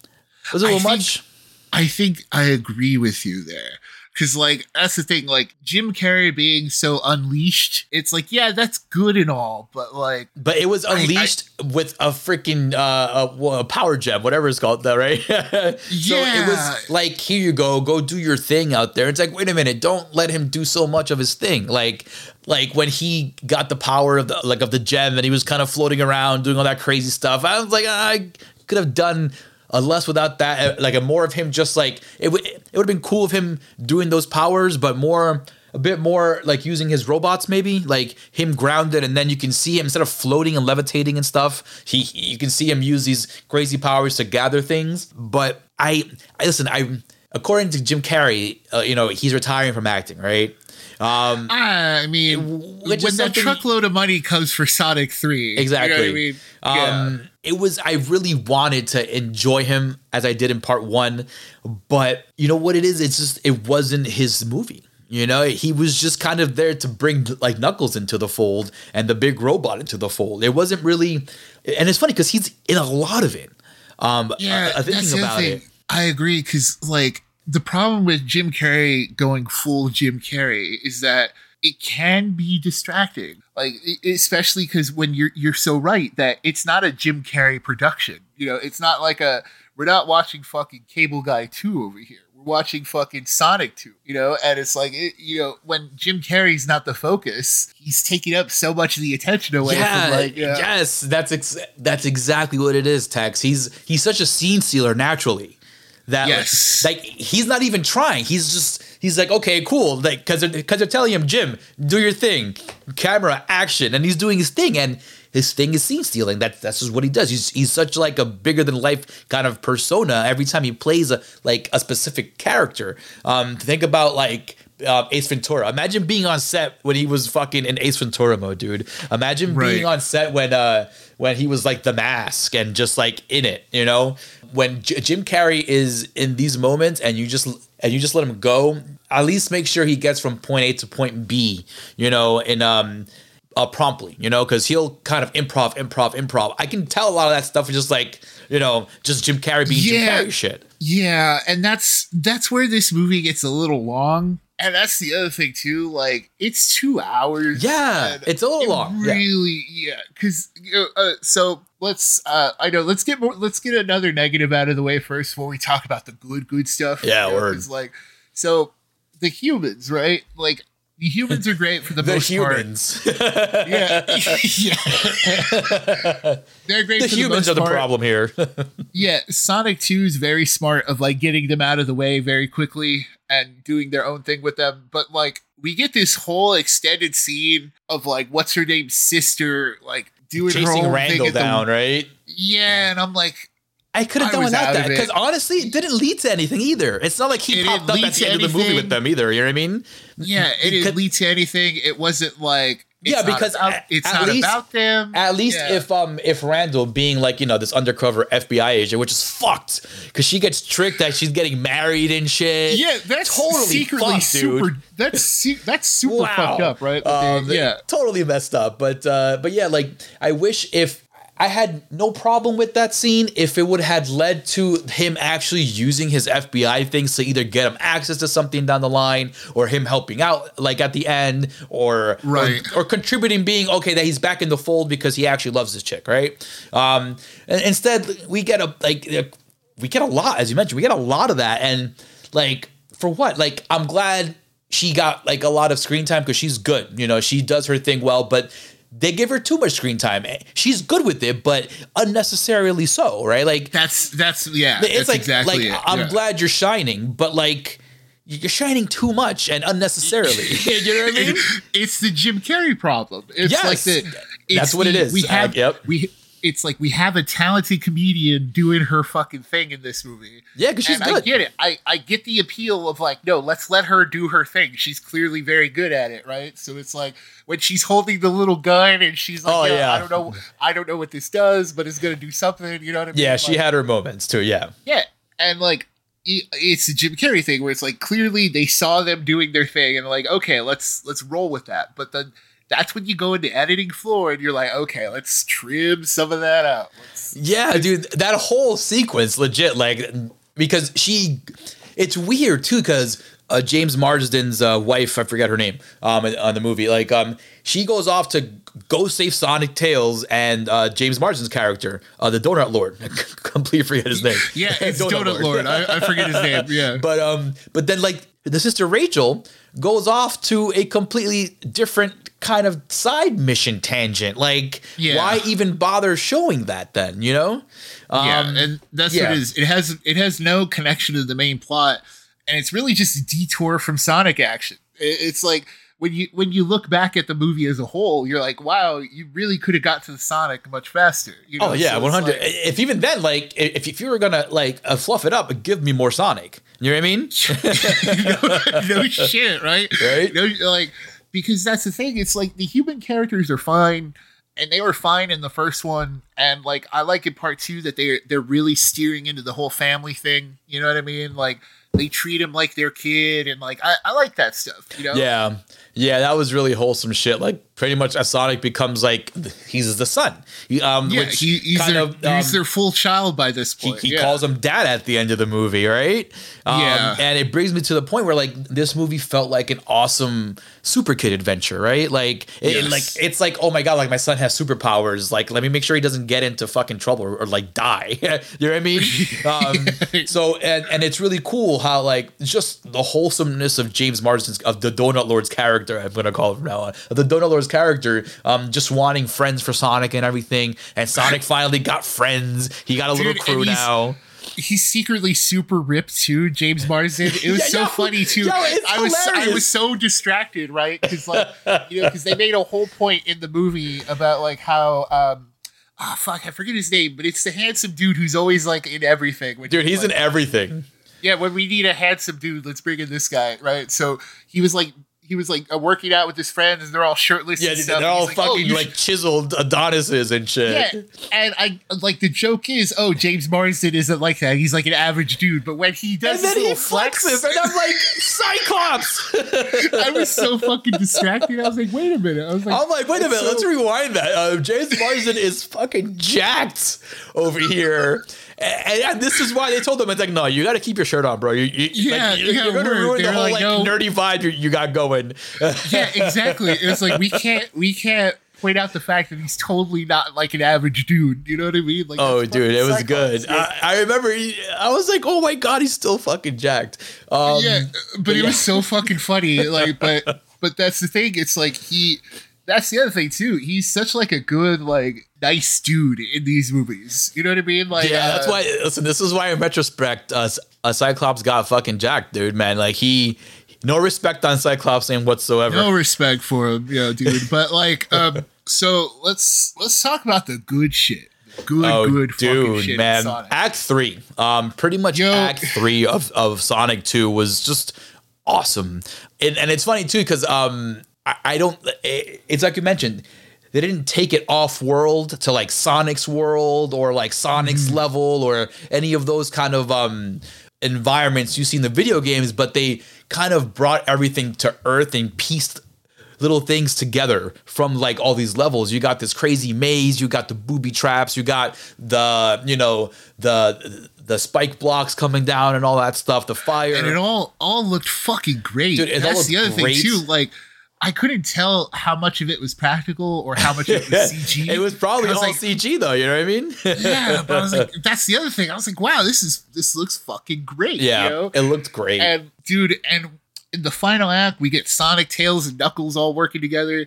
It was a Hmm. I little think- much. I think I agree with you there. Cause like that's the thing, like Jim Carrey being so unleashed, it's like, yeah, that's good and all, but like But it was I- unleashed with a freaking uh, a, a power gem, whatever it's called, that right? so it was like, here you go, go do your thing out there. It's like, wait a minute, don't let him do so much of his thing. Like, like when he got the power of the like of the gem and he was kind of floating around doing all that crazy stuff. I was like, I could have done a less without that, uh, like a more of him just like it would it would have been cool of him doing those powers, but more a bit more like using his robots maybe? Like him grounded and then you can see him instead of floating and levitating and stuff he you can see him use these crazy powers to gather things. But i, I listen i according to jim carrey uh, you know he's retiring from acting right um I mean, when that truckload of money comes for Sonic Three, Exactly. You know I mean? Yeah. Um, it was I really wanted to enjoy him as I did in part one, but you know what it is? It's just it wasn't his movie. You know, he was just kind of there to bring like Knuckles into the fold and the big robot into the fold. It wasn't really, and it's funny because he's in a lot of it. Um, yeah, uh, thinking that's the about thing. it. I agree because like the problem with Jim Carrey going full Jim Carrey is that it can be distracting. Like especially because when you're you're so right that it's not a Jim Carrey production. You know, it's not like a we're not watching fucking Cable Guy two over here. We're watching fucking Sonic two. You know, and it's like it, you know when Jim Carrey's not the focus, he's taking up so much of the attention away Yeah, from like yeah. yes, that's ex- that's exactly what it is, Tex. He's he's such a scene stealer naturally that like- Yes. like, he's not even trying. He's just he's like okay, cool, like because they're, cause they're telling him, Jim, do your thing, camera action, and he's doing his thing, and his thing is scene stealing. That's that's just what he does. He's he's such like a bigger than life kind of persona every time he plays a like a specific character. Um, think about like uh, Ace Ventura. Imagine being on set when he was fucking in Ace Ventura mode, dude. Imagine being on set when uh when he was like the mask and just like in it, you know. When J- Jim Carrey is in these moments and you just and you just let him go, at least make sure he gets from point A to point B, you know, in um uh, promptly, you know, because he'll kind of improv, improv, improv. I can tell a lot of that stuff is just like, you know, just Jim Carrey being Yeah. Jim Carrey shit. Yeah, and that's that's where this movie gets a little long. And that's the other thing too. Like it's two hours. Yeah, it's a little it long. Really, yeah. Because know, uh, so let's. uh I know. Let's get more. Let's get another negative out of the way first before we talk about the good, good stuff. Yeah, You know, word. Like so, the humans, right? Like the humans are great for the, The most part. humans. Yeah, yeah. They're great. the humans the are the part. problem here. Yeah, Sonic 2 is very smart of like getting them out of the way very quickly and doing their own thing with them. But like we get this whole extended scene of like what's her name's sister like doing her own Randall thing at the- down, right? Yeah, and I'm like, I could have done without out that because honestly, it didn't lead to anything either. It's not like he It popped up at the end of the movie with them either. You know what I mean? yeah, it didn't lead to anything. It wasn't like Yeah, because about- at- it's at not least- about them. At least Yeah. if um if Randall being like you know this undercover FBI agent, which is fucked because she gets tricked that she's getting married and shit. yeah, that's totally secretly fucked, dude. That's se- that's super Wow. fucked up, right? Um, yeah, totally messed up. But uh, but yeah, like I wish if I had no problem with that scene if it would have led to him actually using his FBI things to either get him access to something down the line or him helping out like at the end or Right. or, or contributing being okay that he's back in the fold because he actually loves this chick, right? Um instead we get a like uh, we get a lot as you mentioned, we get a lot of that and like for what? Like I'm glad she got like a lot of screen time because she's good. You know, she does her thing well, but they give her too much screen time. She's good with it, but unnecessarily so, right? Like that's that's yeah. it's that's like exactly like it. I'm yeah. glad you're shining, but like you're shining too much and unnecessarily. you know what I mean? it's the Jim Carrey problem. It's Yes. like the it's That's what it the- is. We Uh, have yep. we it's like we have a talented comedian doing her fucking thing in this movie. Yeah, because she's and good. I get it. I, I get the appeal of like, no, let's let her do her thing. She's clearly very good at it, right? So it's like when she's holding the little gun and she's like, Oh, yeah, yeah. I don't know, I don't know what this does, but it's gonna do something. You know what I mean? yeah, she Like, had her moments too. Yeah. yeah, and like it's a Jim Carrey thing where it's like clearly they saw them doing their thing and like, okay, let's let's roll with that. But then that's when you go into editing floor and you're like, okay, let's trim some of that out. Let's, Yeah, dude, that whole sequence, legit, like, because she, it's weird too, because uh, James Marsden's uh, wife, I forget her name, um, on the movie, like, um, she goes off to go save Sonic Tails and uh, James Marsden's character, uh, the Donut Lord, I completely forget his name. yeah, it's Donut, Lord. I, I forget his name. Yeah, But um, but then like the sister Rachel goes off to a completely different kind of side mission tangent. Like, Yeah. why even bother showing that then? You know? yeah, Um, and that's yeah. what it is. It has it has no connection to the main plot, and it's really just a detour from Sonic action. It's like when you when you look back at the movie as a whole, you're like, wow, you really could have got to the Sonic much faster. You know? Oh yeah, So one hundred. like- If even then, like, if if you were gonna like uh, fluff it up, give me more Sonic. You know what I mean? no, no shit, right? Right? No, like because that's the thing. It's like the human characters are fine, and they were fine in the first one, and like I like in part two that they they're really steering into the whole family thing. You know what I mean? Like they treat him like their kid, and like I, I like that stuff. You know? Yeah, yeah, that was really wholesome shit. Like, pretty much, as Sonic becomes like he's the son. He, um, Yeah, which he, he's, their, of he's um, their full child by this he, point. he yeah. calls him dad at the end of the movie, right? Um, Yeah. And it brings me to the point where like this movie felt like an awesome super kid adventure, right? Like, it, Yes. like it's like, oh my god, like my son has superpowers. Like, let me make sure he doesn't get into fucking trouble or, or, like die. you know what I mean? Um, so and and it's really cool how like just the wholesomeness of James Marsden's of the Donut Lord's character. I'm gonna call it from now on. The Donut Lord's character, um, just wanting friends for Sonic and everything, and Sonic finally got friends. He got a little crew now. he's secretly super ripped too, James Marsden. It was Yeah, so yo, funny too. yo, I was I was so distracted, right? Because like you know, because they made a whole point in the movie about like how um ah fuck I forget his name, but it's the handsome dude who's always like in everything. Dude, he's like, in everything. yeah. When we need a handsome dude, let's bring in this guy, right? So he was like he was like uh, working out with his friends, and they're all shirtless. Yeah, they're all like, "Oh, fucking you like should- chiseled Adonises and shit. yeah, and I like the joke is, oh, James Marsden isn't like that. He's like an average dude, but when he does And then he flex, flexes, and I'm like, Cyclops. I was so fucking distracted. I was like, wait a minute. I was like, I'm like, wait a minute, so- let's rewind that. Uh, James Marsden is fucking jacked over here. And, and this is why they told him, it's like, no, you got to keep your shirt on, bro. You, you, Yeah, like, yeah, you're going to ruin the They're whole like, like no. nerdy vibe you, you got going. yeah, exactly. It's like we can't we can't point out the fact that he's totally not like an average dude. You know what I mean? Like, Oh, dude, it was good. I, I remember. He, I was like, "Oh my god, he's still fucking jacked." Um, yeah, but it yeah. was so fucking funny. Like, but but that's the thing. It's like he. That's the other thing too. He's such like a good, like nice dude in these movies. You know what I mean? Like, Yeah, that's uh, why. Listen, this is why in retrospect, uh, uh, Cyclops got fucking jacked, dude. Man, like he, no respect on Cyclops name whatsoever. no respect for him, you know, dude. But like, um, so let's let's talk about the good shit. Good, Oh, good, fucking dude, man! Act three, um, pretty much Yo. Act three of of Sonic Two was just awesome, and, and it's funny too because um, I, I don't. it- It's like you mentioned, they didn't take it off world to like Sonic's world or like Sonic's Mm. level or any of those kind of um environments you see in the video games, but they kind of brought everything to Earth and pieced little things together from like all these levels. You got this crazy maze, you got the booby traps, you got the you know the the spike blocks coming down and all that stuff, the fire. and it all all looked fucking great. Dude, That's the other great. thing too. Like, I couldn't tell how much of it was practical or how much of it was CG. it was probably was all like, CG though, you know what I mean? yeah, but I was like, that's the other thing. I was like, wow, this is this looks fucking great. yeah, you know? it looked great. and dude, and in the final act, we get Sonic, Tails, and Knuckles all working together.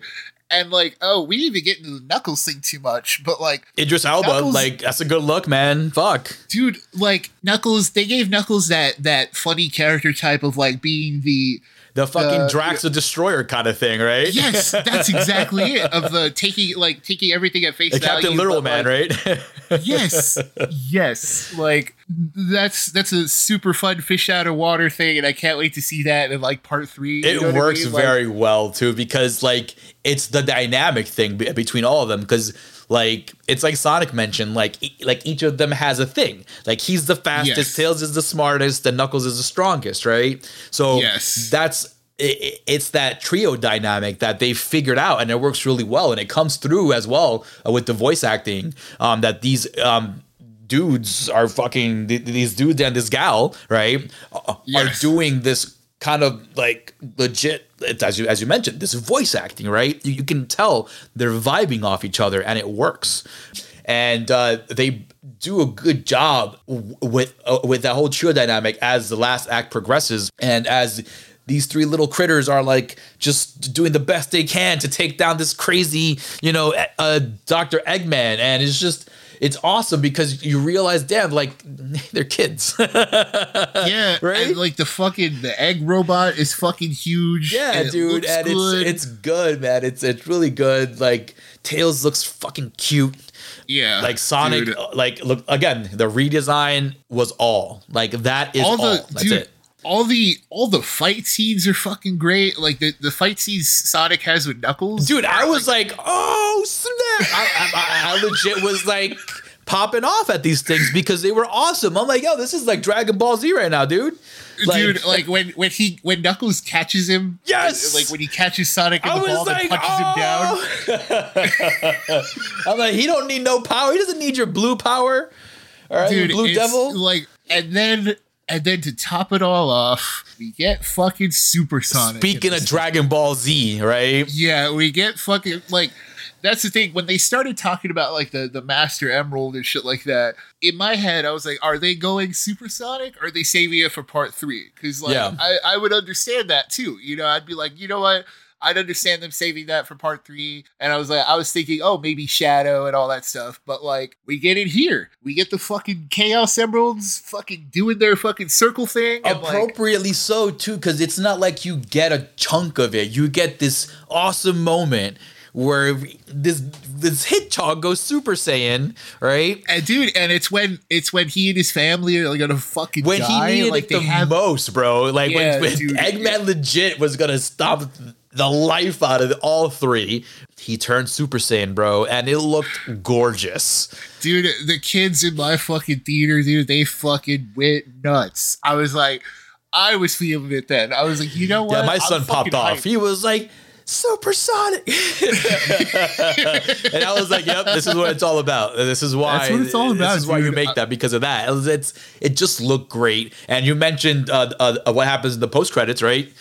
and like, oh, we didn't even get into the Knuckles thing too much, but like, Idris Elba, Knuckles- like that's a good look, man. Fuck. dude, like Knuckles, they gave Knuckles that that funny character type of like being the The fucking Uh, Drax the Destroyer kind of thing, right? yes, that's exactly it of the taking like taking everything at face the value. Captain Literal Man, like, right? yes yes like that's that's a super fun fish out of water thing and i can't wait to see that in like part three it you know what I works mean? Like, very well too because like it's the dynamic thing be- between all of them because like it's like Sonic mentioned like e- like each of them has a thing like he's the fastest Yes. Tails is the smartest and Knuckles is the strongest right so Yes. that's it's that trio dynamic that they figured out and it works really well and it comes through as well uh, with the voice acting um that these um dudes are fucking these dudes and this gal right Yes. are doing this kind of like legit as you as you mentioned this voice acting right? You, you can tell they're vibing off each other and it works. And uh, they do a good job w- with uh, with that whole trio dynamic as the last act progresses and as these three little critters are like just doing the best they can to take down this crazy you know uh, dr eggman. And it's just it's awesome because you realize damn like they're kids yeah Right? like the fucking the egg robot is fucking huge Yeah, and dude, looks and good. it's it's good, man. It's it's really good. Like Tails looks fucking cute. yeah Like Sonic, dude. like look again. The redesign was all like that is all. all That's dude, it. All the all the fight scenes are fucking great like the the fight scenes sonic has with knuckles Dude, I was like, oh snap! I, I, I, legit was like popping off at these things because they were awesome. I'm like, yo, this is like Dragon Ball Z right now, dude. dude like when when he when knuckles catches him Yes! like when he catches sonic in I the ball and like, punches him down oh. I'm like, he don't need no power. He doesn't need your blue power. All right, dude, Blue it's Devil. Like, and then and then to top it all off, we get fucking Super Sonic. Speaking of. Dragon Ball Z, right? yeah, we get fucking like. That's the thing. When they started talking about like the the Master Emerald and shit like that, in my head, I was like, "Are they going supersonic? Or are they saving it for part three? Because like, Yeah. I I would understand that too. You know, I'd be like, you know what? I'd understand them saving that for part three. And I was like, I was thinking, oh, maybe Shadow and all that stuff. But like, we get it here. We get the fucking Chaos Emeralds fucking doing their fucking circle thing. and, like, Appropriately so too, because it's not like you get a chunk of it. You get this awesome moment where this this Hitchhog goes Super Saiyan, right? and dude, and it's when it's when he and his family are gonna fucking When die. he needed like it the have most, bro. Like Yeah, when, when dude. Eggman legit was gonna stop the life out of all three. He turned Super Saiyan, bro, and it looked gorgeous. dude, the kids in my fucking theater, dude, they fucking went nuts. I was like, I was feeling it then. I was like, you know what? Yeah, my son popped off. hyped. He was like, supersonic. and I was like, yep, this is what it's all about. This is why That's what it's all about, This is why you make that because of that. It It's it just looked great. And you mentioned uh, uh, uh, what happens in the post credits, right?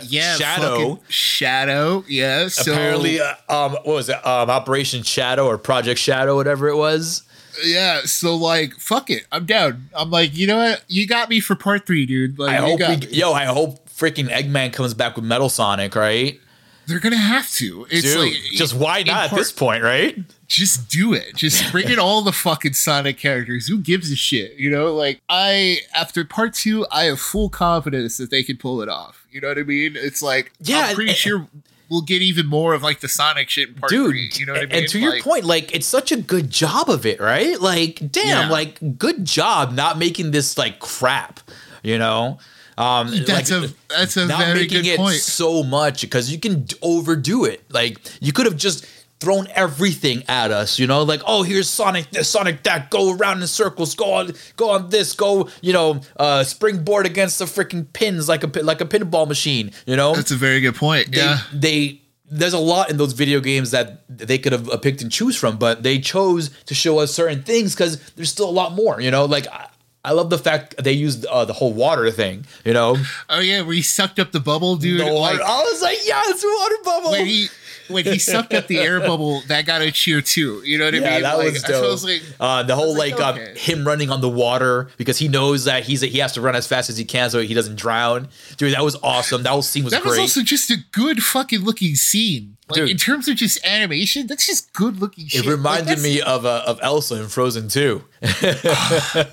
Uh, Yeah, Shadow. Shadow. Yeah. So Apparently, uh, um, what was it? Um, Operation Shadow or Project Shadow, whatever it was. yeah. So like, fuck it. I'm down. I'm like, you know what? You got me for part three, dude. Like, I hope, we, yo, I hope freaking Eggman comes back with Metal Sonic, right? They're gonna have to. It's Dude, like just why not at this point, right? just do it. Just bring in all the fucking Sonic characters. Who gives a shit? You know, like I after part two, I have full confidence that they can pull it off. You know what I mean? It's like Yeah, I'm pretty and- sure we'll get even more of like the Sonic shit in part dude three. You know what I mean? and to your point like it's such a good job of it right like damn Yeah. like good job not making this like crap you know um that's like, a that's a not very making good it point. so much because you can overdo it like you could have just thrown everything at us you know like oh here's sonic this sonic that go around in circles go on go on this go you know uh springboard against the freaking pins like a like a pinball machine you know That's a very good point. they, yeah. they there's a lot in those video games that they could have uh, picked and choose from, but they chose to show us certain things because there's still a lot more. You know, like I, I love the fact they used uh, the whole water thing. You know, Oh yeah, where he sucked up the bubble, dude. the water. like, I was like, yeah, it's a water bubble. when he when he sucked up the air bubble, that got a cheer too. You know what I Yeah, mean? that like, was I felt dope. like Uh, the whole like, like, uh, him running on the water because he knows that he's a, he has to run as fast as he can so he doesn't drown. Dude, that was awesome. That whole scene was that was also just a good fucking looking scene. Like Dude. in terms of just animation, that's just good looking shit. it reminded Like, me of uh, of Elsa in Frozen 2.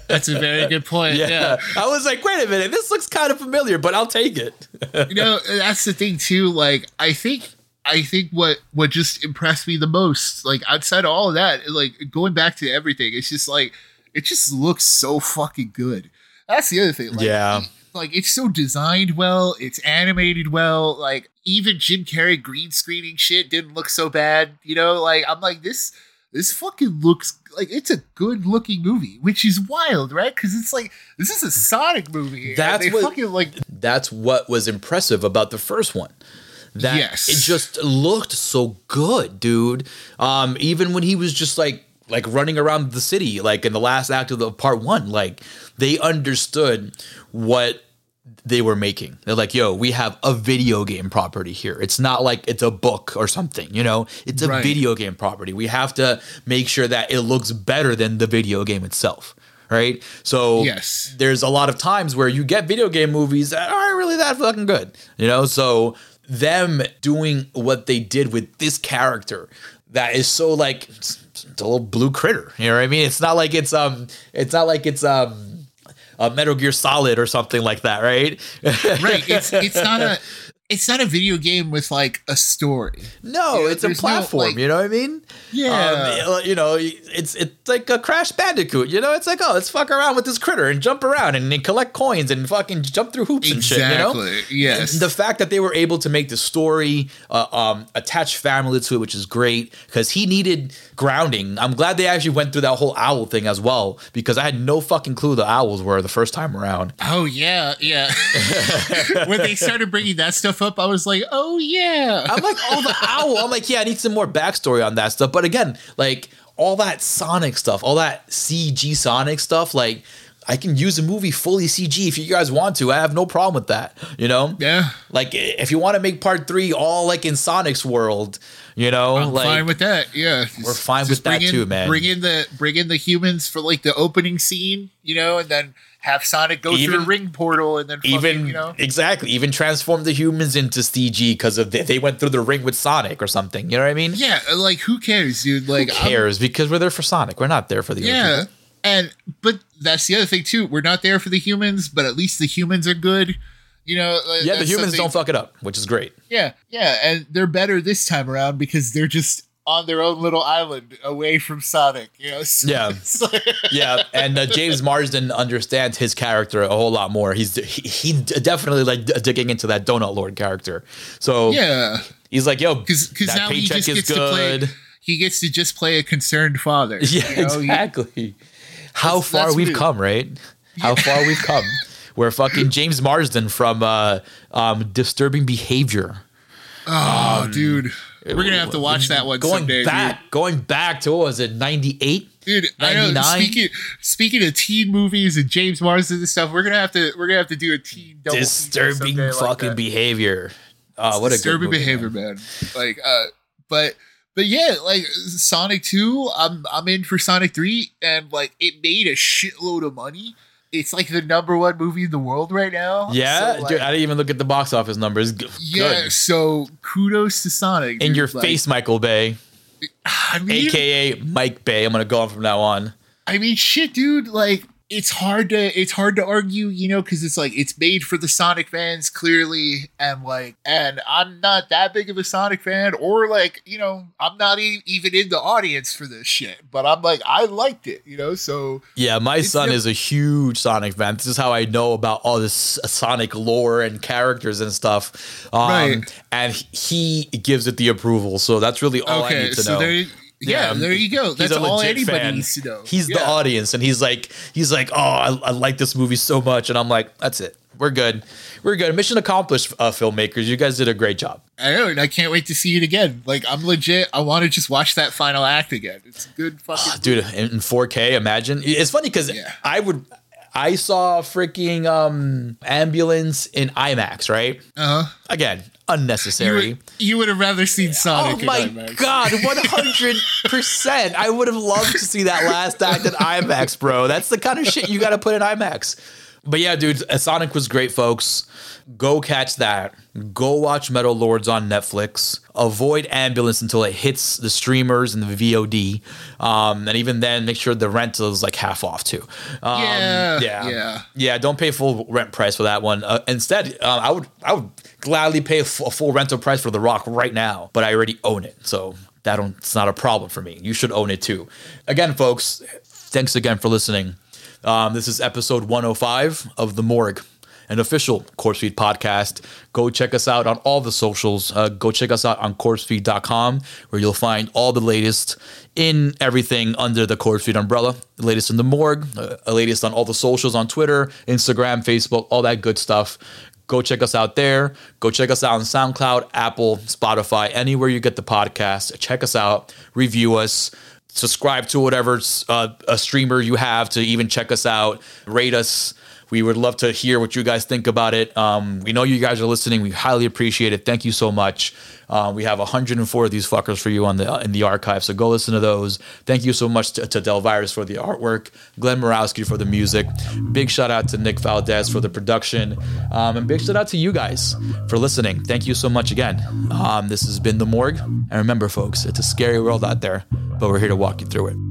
That's a very good point. Yeah. yeah. I was like, wait a minute, this looks kind of familiar, but I'll take it. you know that's the thing too like i think i think what what just impressed me the most like outside of all of that like going back to everything it's just like it just looks so fucking good that's the other thing like, Yeah. like it's so designed well it's animated well like even jim carrey green screening shit didn't look so bad you know like i'm like this this fucking looks like it's a good looking movie, which is wild, right? Because it's like this is a Sonic movie. That's what- fucking like That's what was impressive about the first one. That Yes. it just looked so good, dude. Um, even when he was just like like running around the city, like in the last act of the part one, like they understood what they were making. They're like, yo, we have a video game property here. It's not like it's a book or something, you know? It's a Right. video game property. We have to make sure that it looks better than the video game itself. Right. So Yes. there's a lot of times where you get video game movies that aren't really that fucking good. You know? So them doing what they did with this character that is so like it's a little blue critter. You know what I mean? It's not like it's um it's not like it's um a Metal Gear Solid or something like that, right? right it's it's not a it's not a video game with like a story no, it's a there's no, platform. like- you know what I mean? yeah Um, you know, it's it's like a Crash Bandicoot. You know, it's like oh, let's fuck around with this critter and jump around and, and collect coins and fucking jump through hoops and shit. You know, exactly yes the fact that they were able to make the story uh, um, attach family to it, which is great because he needed grounding. I'm glad they actually went through that whole owl thing as well because I had no fucking clue the owls were the first time around. oh yeah yeah when they started bringing that stuff up i was like oh yeah I'm like, oh, the owl. I'm like, yeah, I need some more backstory on that stuff. But again, like all that Sonic stuff, all that CG Sonic stuff, like. I can use a movie fully CG if you guys want to. I have no problem with that. You know, yeah like if you want to make part three all like in Sonic's world, you know, I'm like fine with that. Yeah, We're fine with that in- too, man. Bring in the bring in the humans for like the opening scene, you know, and then have Sonic go through Even- a ring portal and then fucking, even you know. exactly even transform the humans into CG because of the, they went through the ring with Sonic or something. You know what I mean? Yeah, like who cares, dude? Like Who I'm- cares? because we're there for Sonic. We're not there for the yeah, and but that's the other thing too. We're not there for the humans, but at least the humans are good. You know, uh, Yeah, the humans something- don't fuck it up, which is great. Yeah, yeah, and they're better this time around because they're just on their own little island away from Sonic. You know, So- Yeah. like- Yeah, and uh, James Marsden understands his character a whole lot more. He's he, he definitely like digging into that Donut Lord character. So yeah. he's like, yo, because now he just is gets to play. He gets to just play a concerned father. Yeah, you know? He- exactly. How That's- far that's we've come, right? How far we've come. Where fucking James Marsden from uh, um, Disturbing Behavior. oh, dude, we're gonna have to watch that one Going someday, back, going back to what was it, ninety eight? dude. dude I know. Speaking speaking of teen movies and James Marsden and stuff, we're gonna have to we're gonna have to do a teen double Disturbing someday like fucking behavior. Oh, what a good disturbing movie, behavior, man. man. Like, uh, but but yeah, like Sonic Two, I'm I'm in for Sonic Three, and like it made a shitload of money. It's like the number one movie in the world right now. Yeah, So, like, dude, I didn't even look at the box office numbers. G- yeah. Good. So kudos to Sonic. In your Like, face, Michael Bay, I mean, aka Mike Bay. I'm gonna go on from now on. I mean, shit, dude. Like, it's hard to it's hard to argue, you know, because it's like it's made for the Sonic fans clearly, and like, and I'm not that big of a Sonic fan, or like, you know, I'm not e- even in the audience for this shit. But I'm like, I liked it, you know. So Yeah, my son no- is a huge Sonic fan. This is how I know about all this Sonic lore and characters and stuff. Um, Right. And he gives it the approval, so that's really all I need to so know. there, yeah, there you go. That's all anybody fan. needs to know. He's the audience, and he's like, he's like, oh, I, I like this movie so much, and I'm like, that's it. We're good. We're good. Mission accomplished, uh, filmmakers. You guys did a great job. I know, and I can't wait to see it again. Like, I'm legit. I want to just watch that final act again. It's good fucking. dude in in 4k imagine it's funny because Yeah. i would I saw freaking um ambulance in IMAX, right? Uh huh. Again, You unnecessary. would, you would have rather seen Oh Sonic. in my god, 100%. I would have loved to see that last act in IMAX, bro. That's the kind of shit you got to put in IMAX. But yeah, dude, Sonic was great, folks. Go catch that. Go watch Metal Lords on Netflix. Avoid Ambulance until it hits the streamers and the VOD. Um, and even then, make sure the rental is like half off too. Um, Yeah, yeah, yeah. yeah. Don't pay full rent price for that one. Uh, instead, um, I would I would gladly pay a a full rental price for The Rock right now, but I already own it, so that don't, it's not a problem for me. You should own it too. Again, folks, thanks again for listening. Um, this is episode 105 of The Morgue, an official Corpsefeed podcast. Go check us out on all the socials. Uh, go check us out on Corpsefeed.com, where you'll find all the latest in everything under the Corpsefeed umbrella. The latest in the morgue, uh, the latest on all the socials on Twitter, Instagram, Facebook, all that good stuff. Go check us out there. Go check us out on SoundCloud, Apple, Spotify, anywhere you get the podcast. Check us out, review us, subscribe to whatever uh, a streamer you have to even check us out, rate us. We would love to hear what you guys think about it. Um, we know you guys are listening. We highly appreciate it. Thank you so much. Uh, we have 104 of these fuckers for you on the in the archive, so go listen to those. Thank you so much to, to Delvirus for the artwork, Glenn Murawski for the music. Big shout out to Nick Valdez for the production, um, and big shout out to you guys for listening. Thank you so much again. Um, this has been the Morgue, and remember, folks, it's a scary world out there, but we're here to walk you through it.